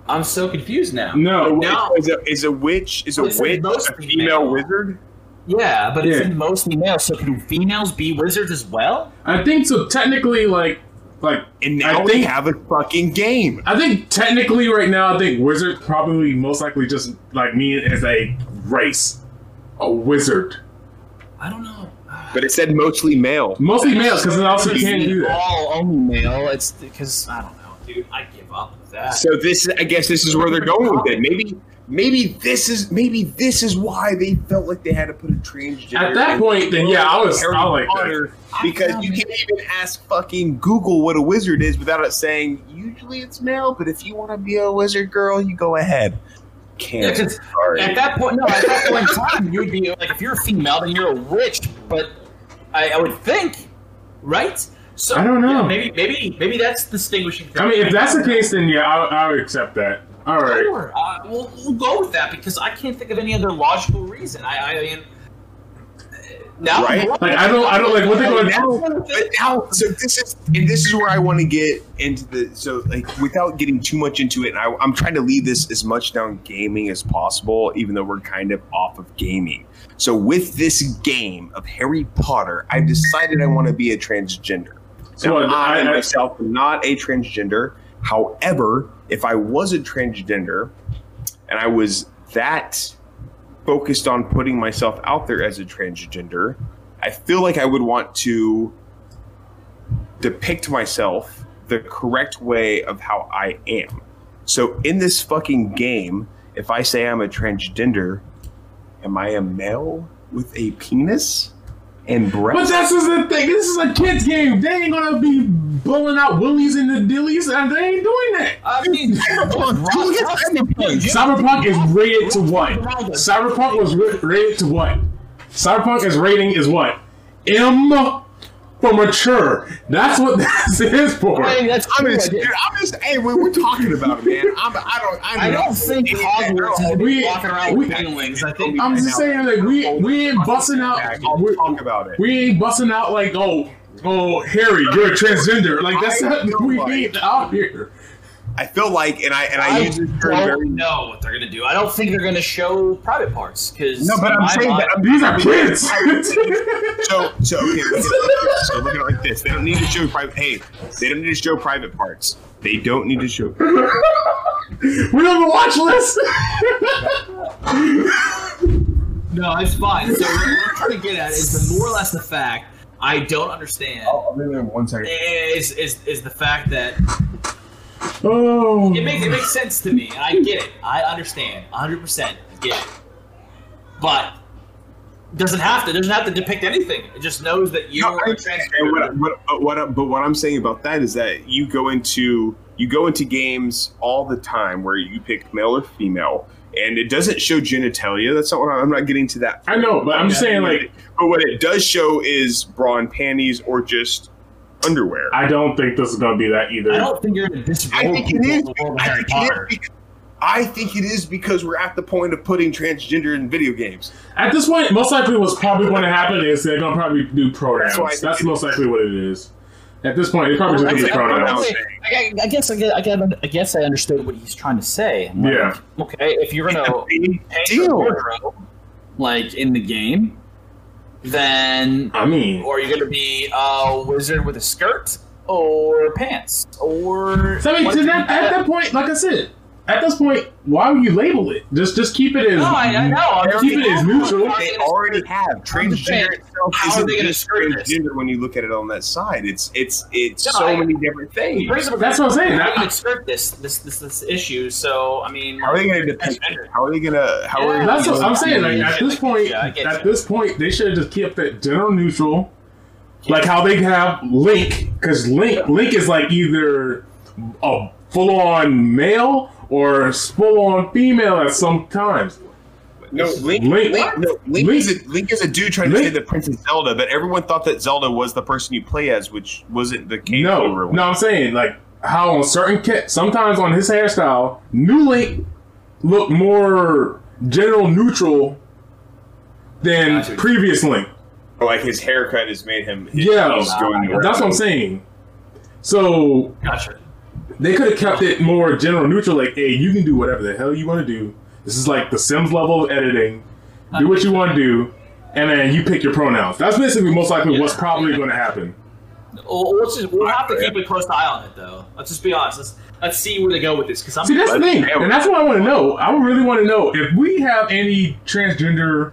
I'm so confused now. no, No. Is a is a witch is a It's witch a mostly female male. wizard? Yeah, but it's mostly male. So can females be wizards as well? I think so. Technically, like, like And now I we have a fucking game. I think technically right now, I think wizard probably most likely just like me as a race, a wizard. I don't know. But it said mostly male. Mostly males because it also can't do that. All only male. It's because I don't know, dude. I give up with that. So this, I guess, this is where they're going with it. Maybe, maybe this is maybe this is why they felt like they had to put a transgender. At that point, then yeah, I was Harry I like that. Potter because you can't even ask fucking Google what a wizard is without it saying usually it's male, but if you want to be a wizard girl, you go ahead. Yeah, Can't. 'cause sorry. At that point, no. At that point in time, you would be like, if you're a female, then you're a witch. But I, I would think, right? So I don't know. yeah, maybe, maybe, maybe that's distinguishing. Thing. I mean, if that's the case, then yeah, I, I would accept that. All right. Sure. Uh, we'll, we'll go with that because I can't think of any other logical reason. I, I mean, now Right? Like I don't, I don't like what they're going now, but now, so this is, and this is where I want to get into the. So, like, without getting too much into it, and I, I'm trying to leave this as much down gaming as possible, even though we're kind of off of gaming. So, with this game of Harry Potter, I've decided I want to be a transgender. So Now, I- I, I- myself am not a transgender. However, if I was a transgender and I was that focused on putting myself out there as a transgender, I feel like I would want to depict myself the correct way of how I am. So in this fucking game, if I say I'm a transgender, am I a male with a penis and But breasts? that's just the thing. This is a kids game. They ain't gonna be blowing out willies and the dillies, and they ain't doing that. I mean, Cyberpunk is rated to what? Cyberpunk was rated to what? Cyberpunk is rating is what? M for mature. That's what that stands for. I mean, that's I'm just, dude, I'm just, hey, we, we're talking about it, man. I'm, I don't, I, I don't think Hogwarts is We- walking around we- with penguins. I think I'm just saying, like we we ain't busting out. I'll we- talk about it. We ain't busting out like oh oh Harry, you're a transgender. Like that's I not feel we like- ain't out here. I feel like, and I and I, I use this term very. know what they're gonna do. I don't think they're gonna show private parts because No, but I'm saying that These are kids. so so okay. Look at, so look at it like this. They don't need to show private. Hey, they don't need to show private parts. They don't need to show. we on the watch list. No, it's fine. So what I'm trying to get at is the more or less the fact I don't understand Oh, I'll be there in one second. is is is the fact that oh, it makes it makes sense to me. I get it. I understand. 100 percent I get it. But doesn't have to. Doesn't have to depict anything. It just knows that you're No, I a understand. What, what, what, I- but what I'm saying about that is that you go into you go into games all the time where you pick male or female, and it doesn't show genitalia. That's not what I'm, I'm not getting to that. I know, but I'm just saying like but what it does show is bra and panties or just underwear. I don't think this is gonna be that either. I don't think you're gonna disrobe I think it people is. in the world of I think it is Potter. because- I think it is because we're at the point of putting transgender in video games. At this point, most likely what's probably going to happen is they're going to probably do pronouns. That's That's, most likely what it is. At this point, they probably just going to do I- I- pronouns. I- I, I guess I guess, I guess I guess I understood what he's trying to say. Like, Yeah. Okay, if you're gonna Big paint your deal. wardrobe like in the game, then I mean, or you're gonna be a wizard with a skirt or pants or. so I mean, to that, at that point, like I said, at this point, why would you label it? Just just keep it as No, I, I know. Keep it as neutral. They already have I'm just saying, transgender itself. how are they gonna just skirt this? transgender when you look at it on that side? It's it's it's No, so I- many different things. brings up a That's what I'm saying. How are That- gonna skirt this this this this issue? So I mean, How are they going to depict it? How are they going to? How are Yeah, That's what I'm saying. Like at this point, yeah, at you. this point, they should have just kept it general neutral, like how they have Link, because Link Link is like either a full on male or full on female at some times. No, Link, Link- Link, no, Link, Link- is a, Link is a dude trying to Link- say the Princess Zelda, but everyone thought that Zelda was the person you play as, which wasn't the case. No, over no, I'm saying like how on certain kit, sometimes on his hairstyle, New Link look more general neutral than Gotcha. previous Link. Oh, like his haircut has made him. His, Yeah, going that's what I'm saying. So Gotcha. They could have kept it more general neutral, like, hey, you can do whatever the hell you want to do. This is like the Sims level of editing. Do what you want to do, and then you pick your pronouns. That's basically most likely what's probably going to happen. Well, let's just, we'll have to keep a close eye on it, though. Let's just be honest. Let's let's see where they go with this. Because See, that's the thing, and that's what I want to know. I really want to know if we have any transgender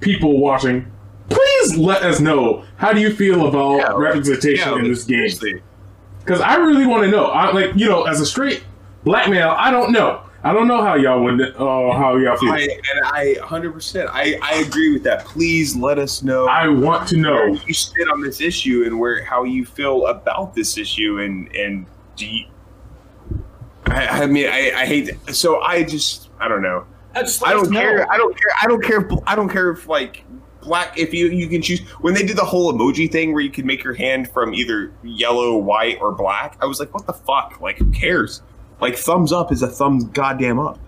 people watching. Please let us know. How do you feel about Yeah, representation Yeah, in this game? Seriously. Because I really want to know. I like you know, as a straight black male, I don't know. I don't know how y'all would uh, how y'all feel. I, and I 100%. I, I agree with that. Please let us know. I want to where know. you sit on this issue and where how you feel about this issue and and do you, I, I mean I, I hate that. so I just I don't know I, just I don't know. care I don't care I don't care if, I don't care if like black if you you can choose when they did the whole emoji thing where you could make your hand from either yellow white or black I was like what the fuck like who cares like thumbs up is a thumbs goddamn up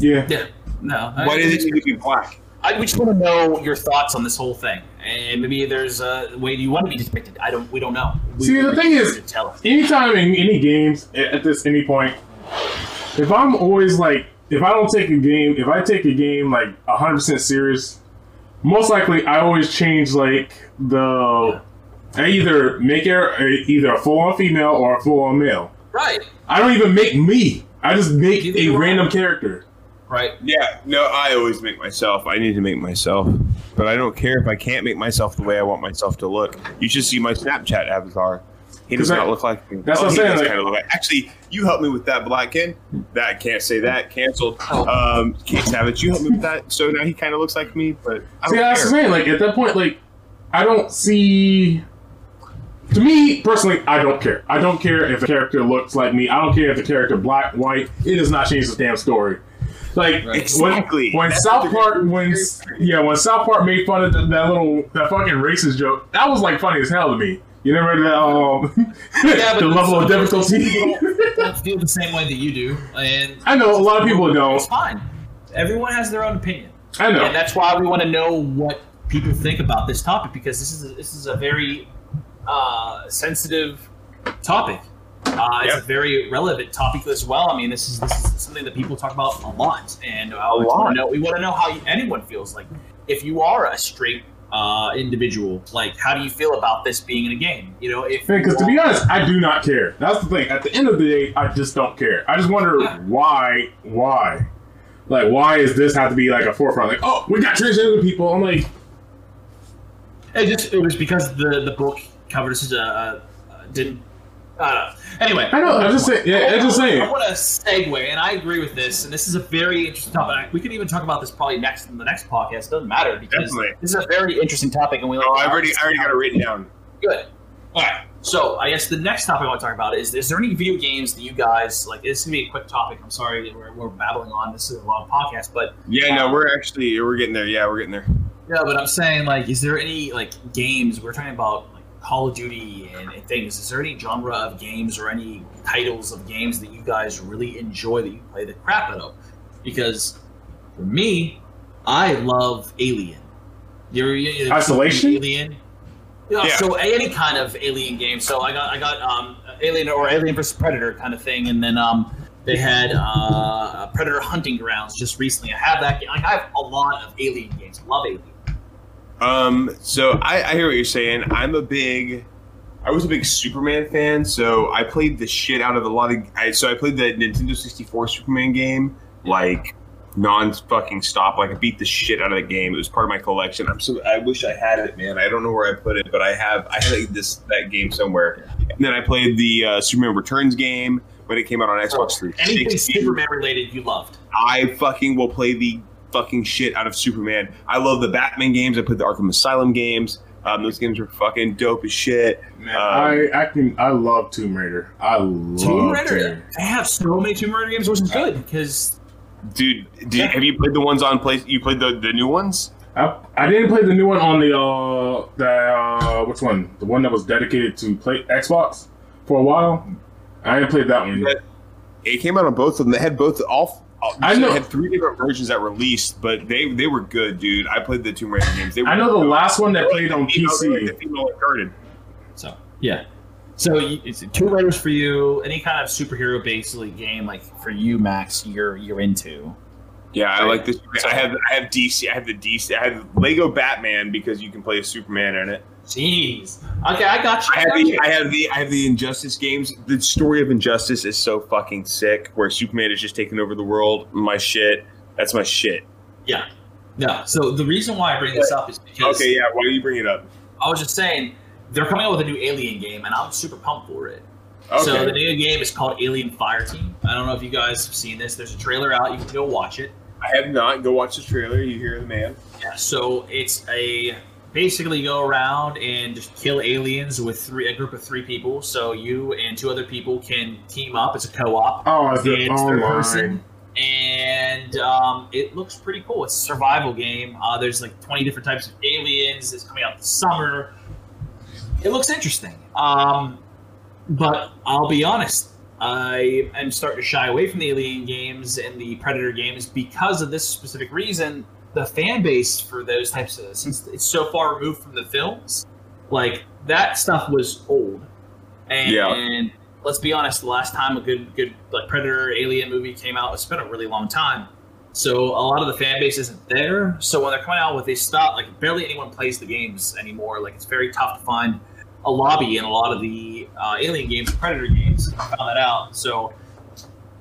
Yeah. Yeah. No. why does it need to be black I we just want to know your thoughts on this whole thing, and maybe there's a way you want to be depicted. I don't. We don't know. We, See, the thing is, tell us. anytime in any games at at this any point, if I'm always like, if I don't take a game, if I take a game like 100 percent serious, most likely I always change like the. I either make it a, either a full on female or a full on male. Right. I don't even make me. I just make a random character. Right. Yeah, no, I always make myself. I need to make myself. But I don't care if I can't make myself the way I want myself to look. You should see my Snapchat avatar. He does 'Cause I- not look like me. that's what I'm saying, like- kinda look like- actually, you helped me with that, Black Ken. That can't say that. Canceled. Um, K Savage, you helped me with that. So now he kind of looks like me, but I See, don't that's the care. thing. Like at that point, like I don't see. To me personally, I don't care. I don't care if the character looks like me. I don't care if the character black, white. It does not change the damn story. Like Exactly. when, when South Park when yeah when South Park made fun of the, that little that fucking racist joke that was like funny as hell to me. You never heard that um Yeah, but the level of difficulty. don't feel the same way that you do, and I know a lot of people don't. it's fine. Everyone has their own opinion. I know. And that's why we want to know what people think about this topic because this is a, this is a very uh, sensitive topic. Uh, it's Yeah. a very relevant topic as well. I mean, this is this is something that people talk about a lot, and uh, we lot. want to know we want to know how anyone feels like if you are a straight uh, individual. Like, how do you feel about this being in a game? You know, if Because to be honest, I do not care. That's the thing. At the end of the day, I just don't care. I just wonder why, why, like, why is this have to be like a forefront? Like, oh, we got transgender people. I'm like, It just it was because the the book covered this a uh, didn't. Uh, anyway, I know. I'm just saying. Yeah, I'm just saying. I want to segue, and I agree with this. And this is a very interesting topic. We could even talk about this probably next in the next podcast. Doesn't matter because Definitely. this is a very interesting topic, and we like. Oh, I've already, I already got it written down. Good. All right. So I guess the next topic I want to talk about is: Is there any video games that you guys like? This is gonna be a quick topic. I'm sorry we're, we're babbling on. This is a long podcast, but Yeah, no, we're actually we're getting there. Yeah, we're getting there. Yeah, but I'm saying like, is there any like games we're talking about like Call of Duty and, and things? Is there any genre of games or any titles of games that you guys really enjoy that you play the crap out of? Because for me, I love Alien. You're, you Isolation? Alien. Yeah, Yeah. So any kind of Alien game. So I got I got um Alien or Alien vs Predator kind of thing, and then um they had uh Predator Hunting Grounds just recently. I have that. Like, I have a lot of Alien games. I love Alien. Um, so I, I hear what you're saying. I'm a big, I was a big Superman fan, so I played the shit out of a lot of. I, so I played the Nintendo 64 Superman game like non fucking stop. Like I beat the shit out of the game. It was part of my collection. I'm so I wish I had it, man. I don't know where I put it, but I have. I had like, this that game somewhere. And then I played the uh, Superman Returns game when it came out on Xbox Anything Superman related, you loved. I fucking will play the fucking shit out of Superman. I love the Batman games. I played the Arkham Asylum games. Um, those games are fucking dope as shit. Um, I I can I love Tomb Raider. I love Tomb Raider. Tomb. They have so many Tomb Raider games, which is good because dude, did, have you played the ones on play? You played the, the new ones? I, I didn't play the new one on the uh the uh which one the one that was dedicated to play Xbox for a while. I didn't play that one. It came out on both of them. They had both all. All I know- had three different versions that released, but they they were good, dude. I played the Tomb Raider games. They were I know the good. last one that played on You know, they were like PC. the female Uncharted. so yeah. So you- it's Tomb Raiders for you. Any kind of superhero basically game like for you, Max, you're you're into. Yeah, I like this. I have I have DC. I have the DC. I have Lego Batman because you can play a Superman in it. Jeez. Okay, I got you. I have the. I have the I have the Injustice games. The story of Injustice is so fucking sick. Where Superman is just taking over the world. My shit. That's my shit. yeah. No. So the reason why I bring this up is because Okay, yeah. Why do you bring it up? I was just saying they're coming out with a new Alien game, and I'm super pumped for it. Okay. So the new game is called Alien Fireteam. I don't know if you guys have seen this. There's a trailer out. You can go watch it. I have not. Go watch the trailer. You hear the man. Yeah. So it's a basically go around and just kill aliens with three a group of three people. So you and two other people can team up. It's a co-op. Oh, is it It's third person. And um, it looks pretty cool. It's a survival game. Uh, there's like 20 different types of aliens. It's coming out this summer. It looks interesting. Um, but I'll be honest, I am starting to shy away from the Alien games and the Predator games because of this specific reason. The fan base for those types of since it's so far removed from the films, like that stuff was old. And Yeah. let's be honest, the last time a good good like Predator Alien movie came out, it's been a really long time. So a lot of the fan base isn't there. So when they're coming out with these stuff, like barely anyone plays the games anymore. Like it's very tough to find a lobby in a lot of the uh, Alien games, Predator games. I found that out. So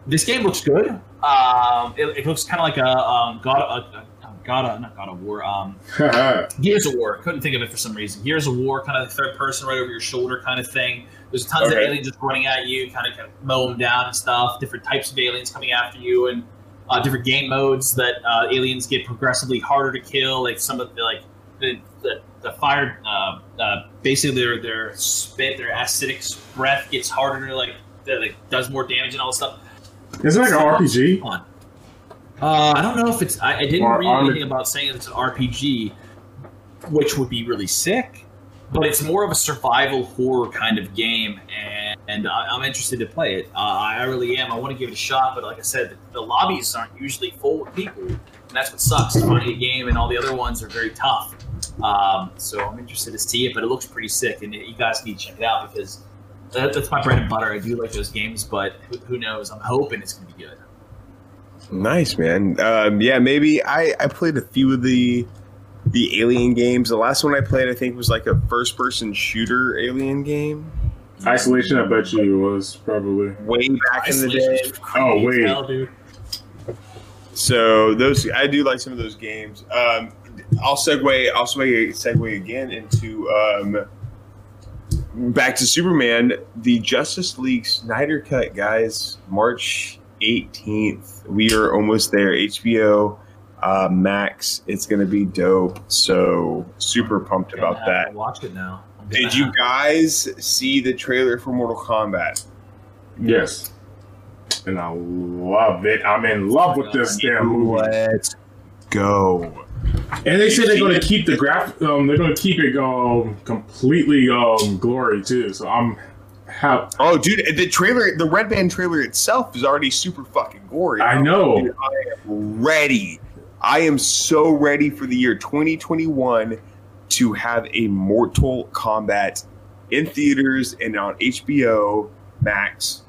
this game looks good. Um, it, it looks kind of like a um, God, a, a God, of, not God of War. Um, Gears of War. Couldn't think of it for some reason. Gears of War, kind of third person, right over your shoulder, kind of thing. There's tons Okay. of aliens just running at you, kind of, kind of mow them down and stuff. Different types of aliens coming after you, and uh, different game modes that uh, aliens get progressively harder to kill. Like some of the like the the, the fire, uh, uh, basically their their spit, their acidic breath gets harder, like that like, does more damage and all this stuff. It's like an RPG. Fun. Uh, I don't know if it's. I, I didn't Or read anything about saying it's an RPG, which would be really sick. But it's more of a survival horror kind of game, and, and I, I'm interested to play it. Uh, I really am. I want to give it a shot, but like I said, the, the lobbies aren't usually full with people, and that's what sucks. Finding a game, and all the other ones are very tough. Um, so I'm interested to see it, but it looks pretty sick, and you guys need to check it out because that, that's my bread and butter. I do like those games, but who, who knows? I'm hoping it's going to be good. Nice, man. Um, yeah, maybe I, I played a few of the the Alien games. The last one I played, I think, was like a first person shooter Alien game Isolation, I bet you it was probably. way back in the day. Oh, wait. Hell, dude. So those I do like some of those games. Um, I'll segue. I'll segue, segue again into um, back to Superman. The Justice League Snyder Cut, guys. March eighteenth. We are almost there. HBO uh, Max. It's gonna be dope. So super pumped about Yeah, that. I'll Watch it now. Did you guys see the trailer for Mortal Kombat? Yes. And I love it. I'm in love with this damn movie. Let's go. And they say they're going to keep the graph. Um, they're going to keep it um completely um glory too. So I'm happy. Oh, dude, the trailer, the Red Band trailer itself is already super fucking gory. I know. Dude, I am ready. I am so ready for the year 2021 to have a Mortal Kombat in theaters and on HBO Max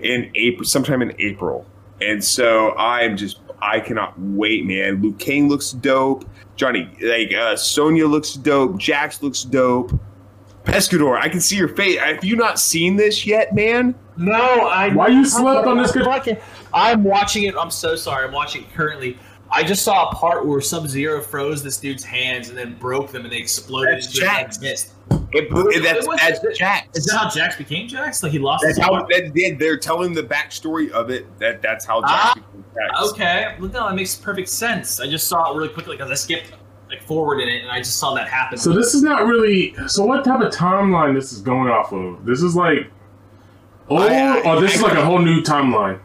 in April, sometime in April. And so I'm just, I cannot wait, man. Liu Kang looks dope. Johnny, like uh, Sonya looks dope. Jax looks dope. Pescador, I can see your face. Have you not seen this yet, man? No, I. Why you slept on this good- Fucking- I'm watching it. I'm so sorry. I'm watching it currently. I just saw a part where Sub Zero froze this dude's hands and then broke them and they exploded. That's into his head Jax. and missed. It, it, that's What- that's Jax. Is that how Jax became Jax? Like he lost That's his how arm? that did. They're telling the backstory of it. That that's how Jax Ah, became Jax. Okay, well, no, that makes perfect sense. I just saw it really quickly because I skipped like forward in it and I just saw that happen. So this is not really. So what type of timeline this is going off of? This is like. Oh, I- I- or this is like a whole new timeline.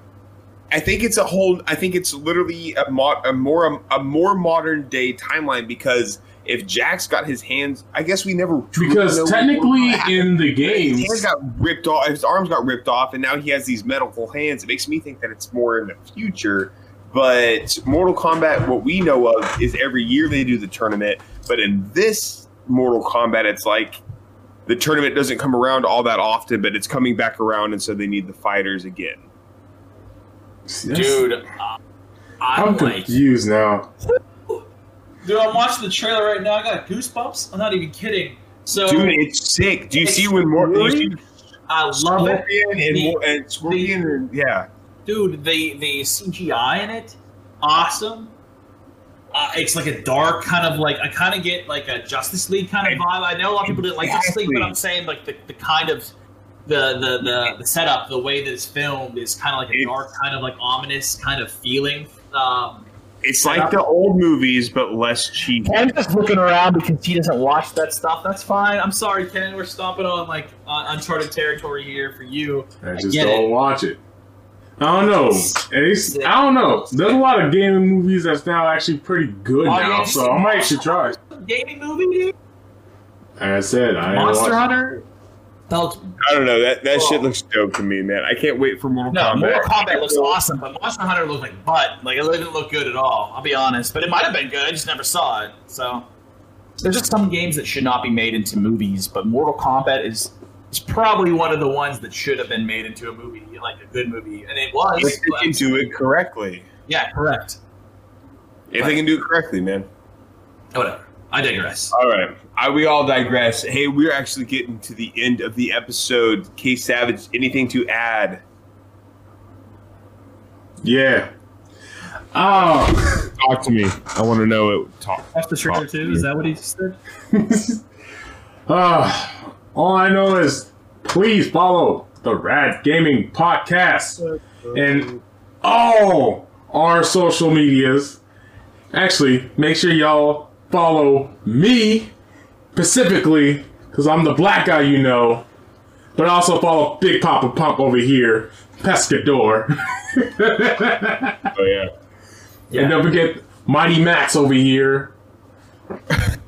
I think it's a whole. I think it's literally a, mo- a more a more modern day timeline because if Jax got his hands, I guess we never Because know technically, in the game, his hands got ripped off, his arms got ripped off, and now he has these medical hands. It makes me think that it's more in the future. But Mortal Kombat, what we know of is every year they do the tournament. But in this Mortal Kombat, it's like the tournament doesn't come around all that often, but it's coming back around, and so they need the fighters again. dude, uh, I'm, I'm like, confused now. dude, I'm watching the trailer right now. I got goosebumps. I'm not even kidding. So, Dude, it's sick. Do you see when more? Do really- I love it. And, The- and Scorpion and yeah. Dude the the cgi in it awesome uh, it's like a dark kind of like i kind of get like a justice league kind of vibe i know a lot of people didn't like justice league but i'm saying like the, the kind of the, the the the setup the way that it's filmed is kind of like a It's- dark kind of like ominous kind of feeling um It's like the old movies, but less cheap. Ken's just looking around because he doesn't watch that stuff. That's fine. I'm sorry, Ken. We're stomping on like uh, uncharted territory here for you. I I just get don't it. watch it. I don't know. It's, I don't know. There's a lot of gaming movies that's now actually pretty good Oh, now, yeah, so I might should try. it. Gaming movie, dude. Like I said, I Monster Hunter. Felt I don't know. That that Whoa. shit looks dope to me, man. I can't wait for Mortal No, Kombat. Mortal Kombat looks awesome, but Monster Hunter looked like butt. Like it didn't look good at all. I'll be honest, but it might have been good. I just never saw it. So there's just some games that should not be made into movies, but Mortal Kombat is is probably one of the ones that should have been made into a movie, like a good movie, and it was. If they can do it correctly. yeah, correct. If they can do it correctly, man. Whatever. I digress. All right. I, we all digress. Hey, we're actually getting to the end of the episode. K Savage, anything to add? Yeah. Oh, Talk to me. I want to know it. Talk. That's the trailer too. Is that what he said? Ah, all I know is please follow the Rad Gaming Podcast and all our social medias. Actually, make sure y'all follow me specifically because I'm the black guy you know, but also follow Big Papa Pump over here, Pescador. Oh yeah. And don't forget Mighty Max over here.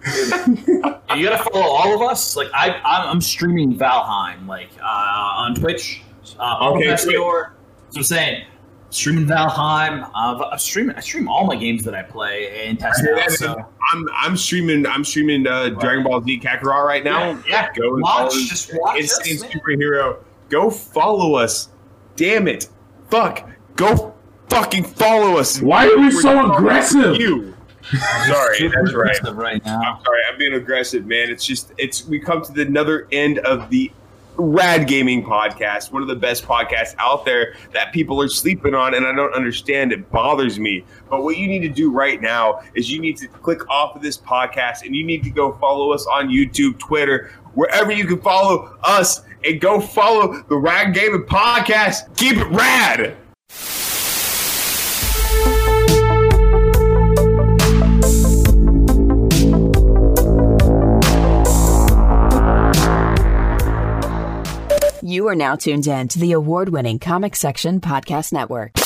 You gotta follow all of us. Like I, I'm, I'm streaming Valheim, like uh, on Twitch. Uh, Okay, okay, Store. So I'm saying, streaming Valheim. Uh, I'm streaming. I stream all my games that I play and test Yeah, out. So I'm I'm streaming I'm streaming uh, Dragon Ball Z Kakarot right now. yeah, Go and watch. follow Just watch Insane us, man. superhero. Go follow us. Damn it. Fuck. Go fucking follow us. Why are we We're so aggressive? to You. Sorry, that's right. Right now. I'm sorry, I'm being aggressive, man. It's just it's we come to the another end of the Rad Gaming podcast, one of the best podcasts out there that people are sleeping on, and I don't understand. It bothers me. But what you need to do right now is you need to click off of this podcast and you need to go follow us on YouTube, Twitter, wherever you can follow us, and go follow the Rad Gaming podcast. Keep it rad. You are now tuned in to the award winning Comic Section Podcast Network.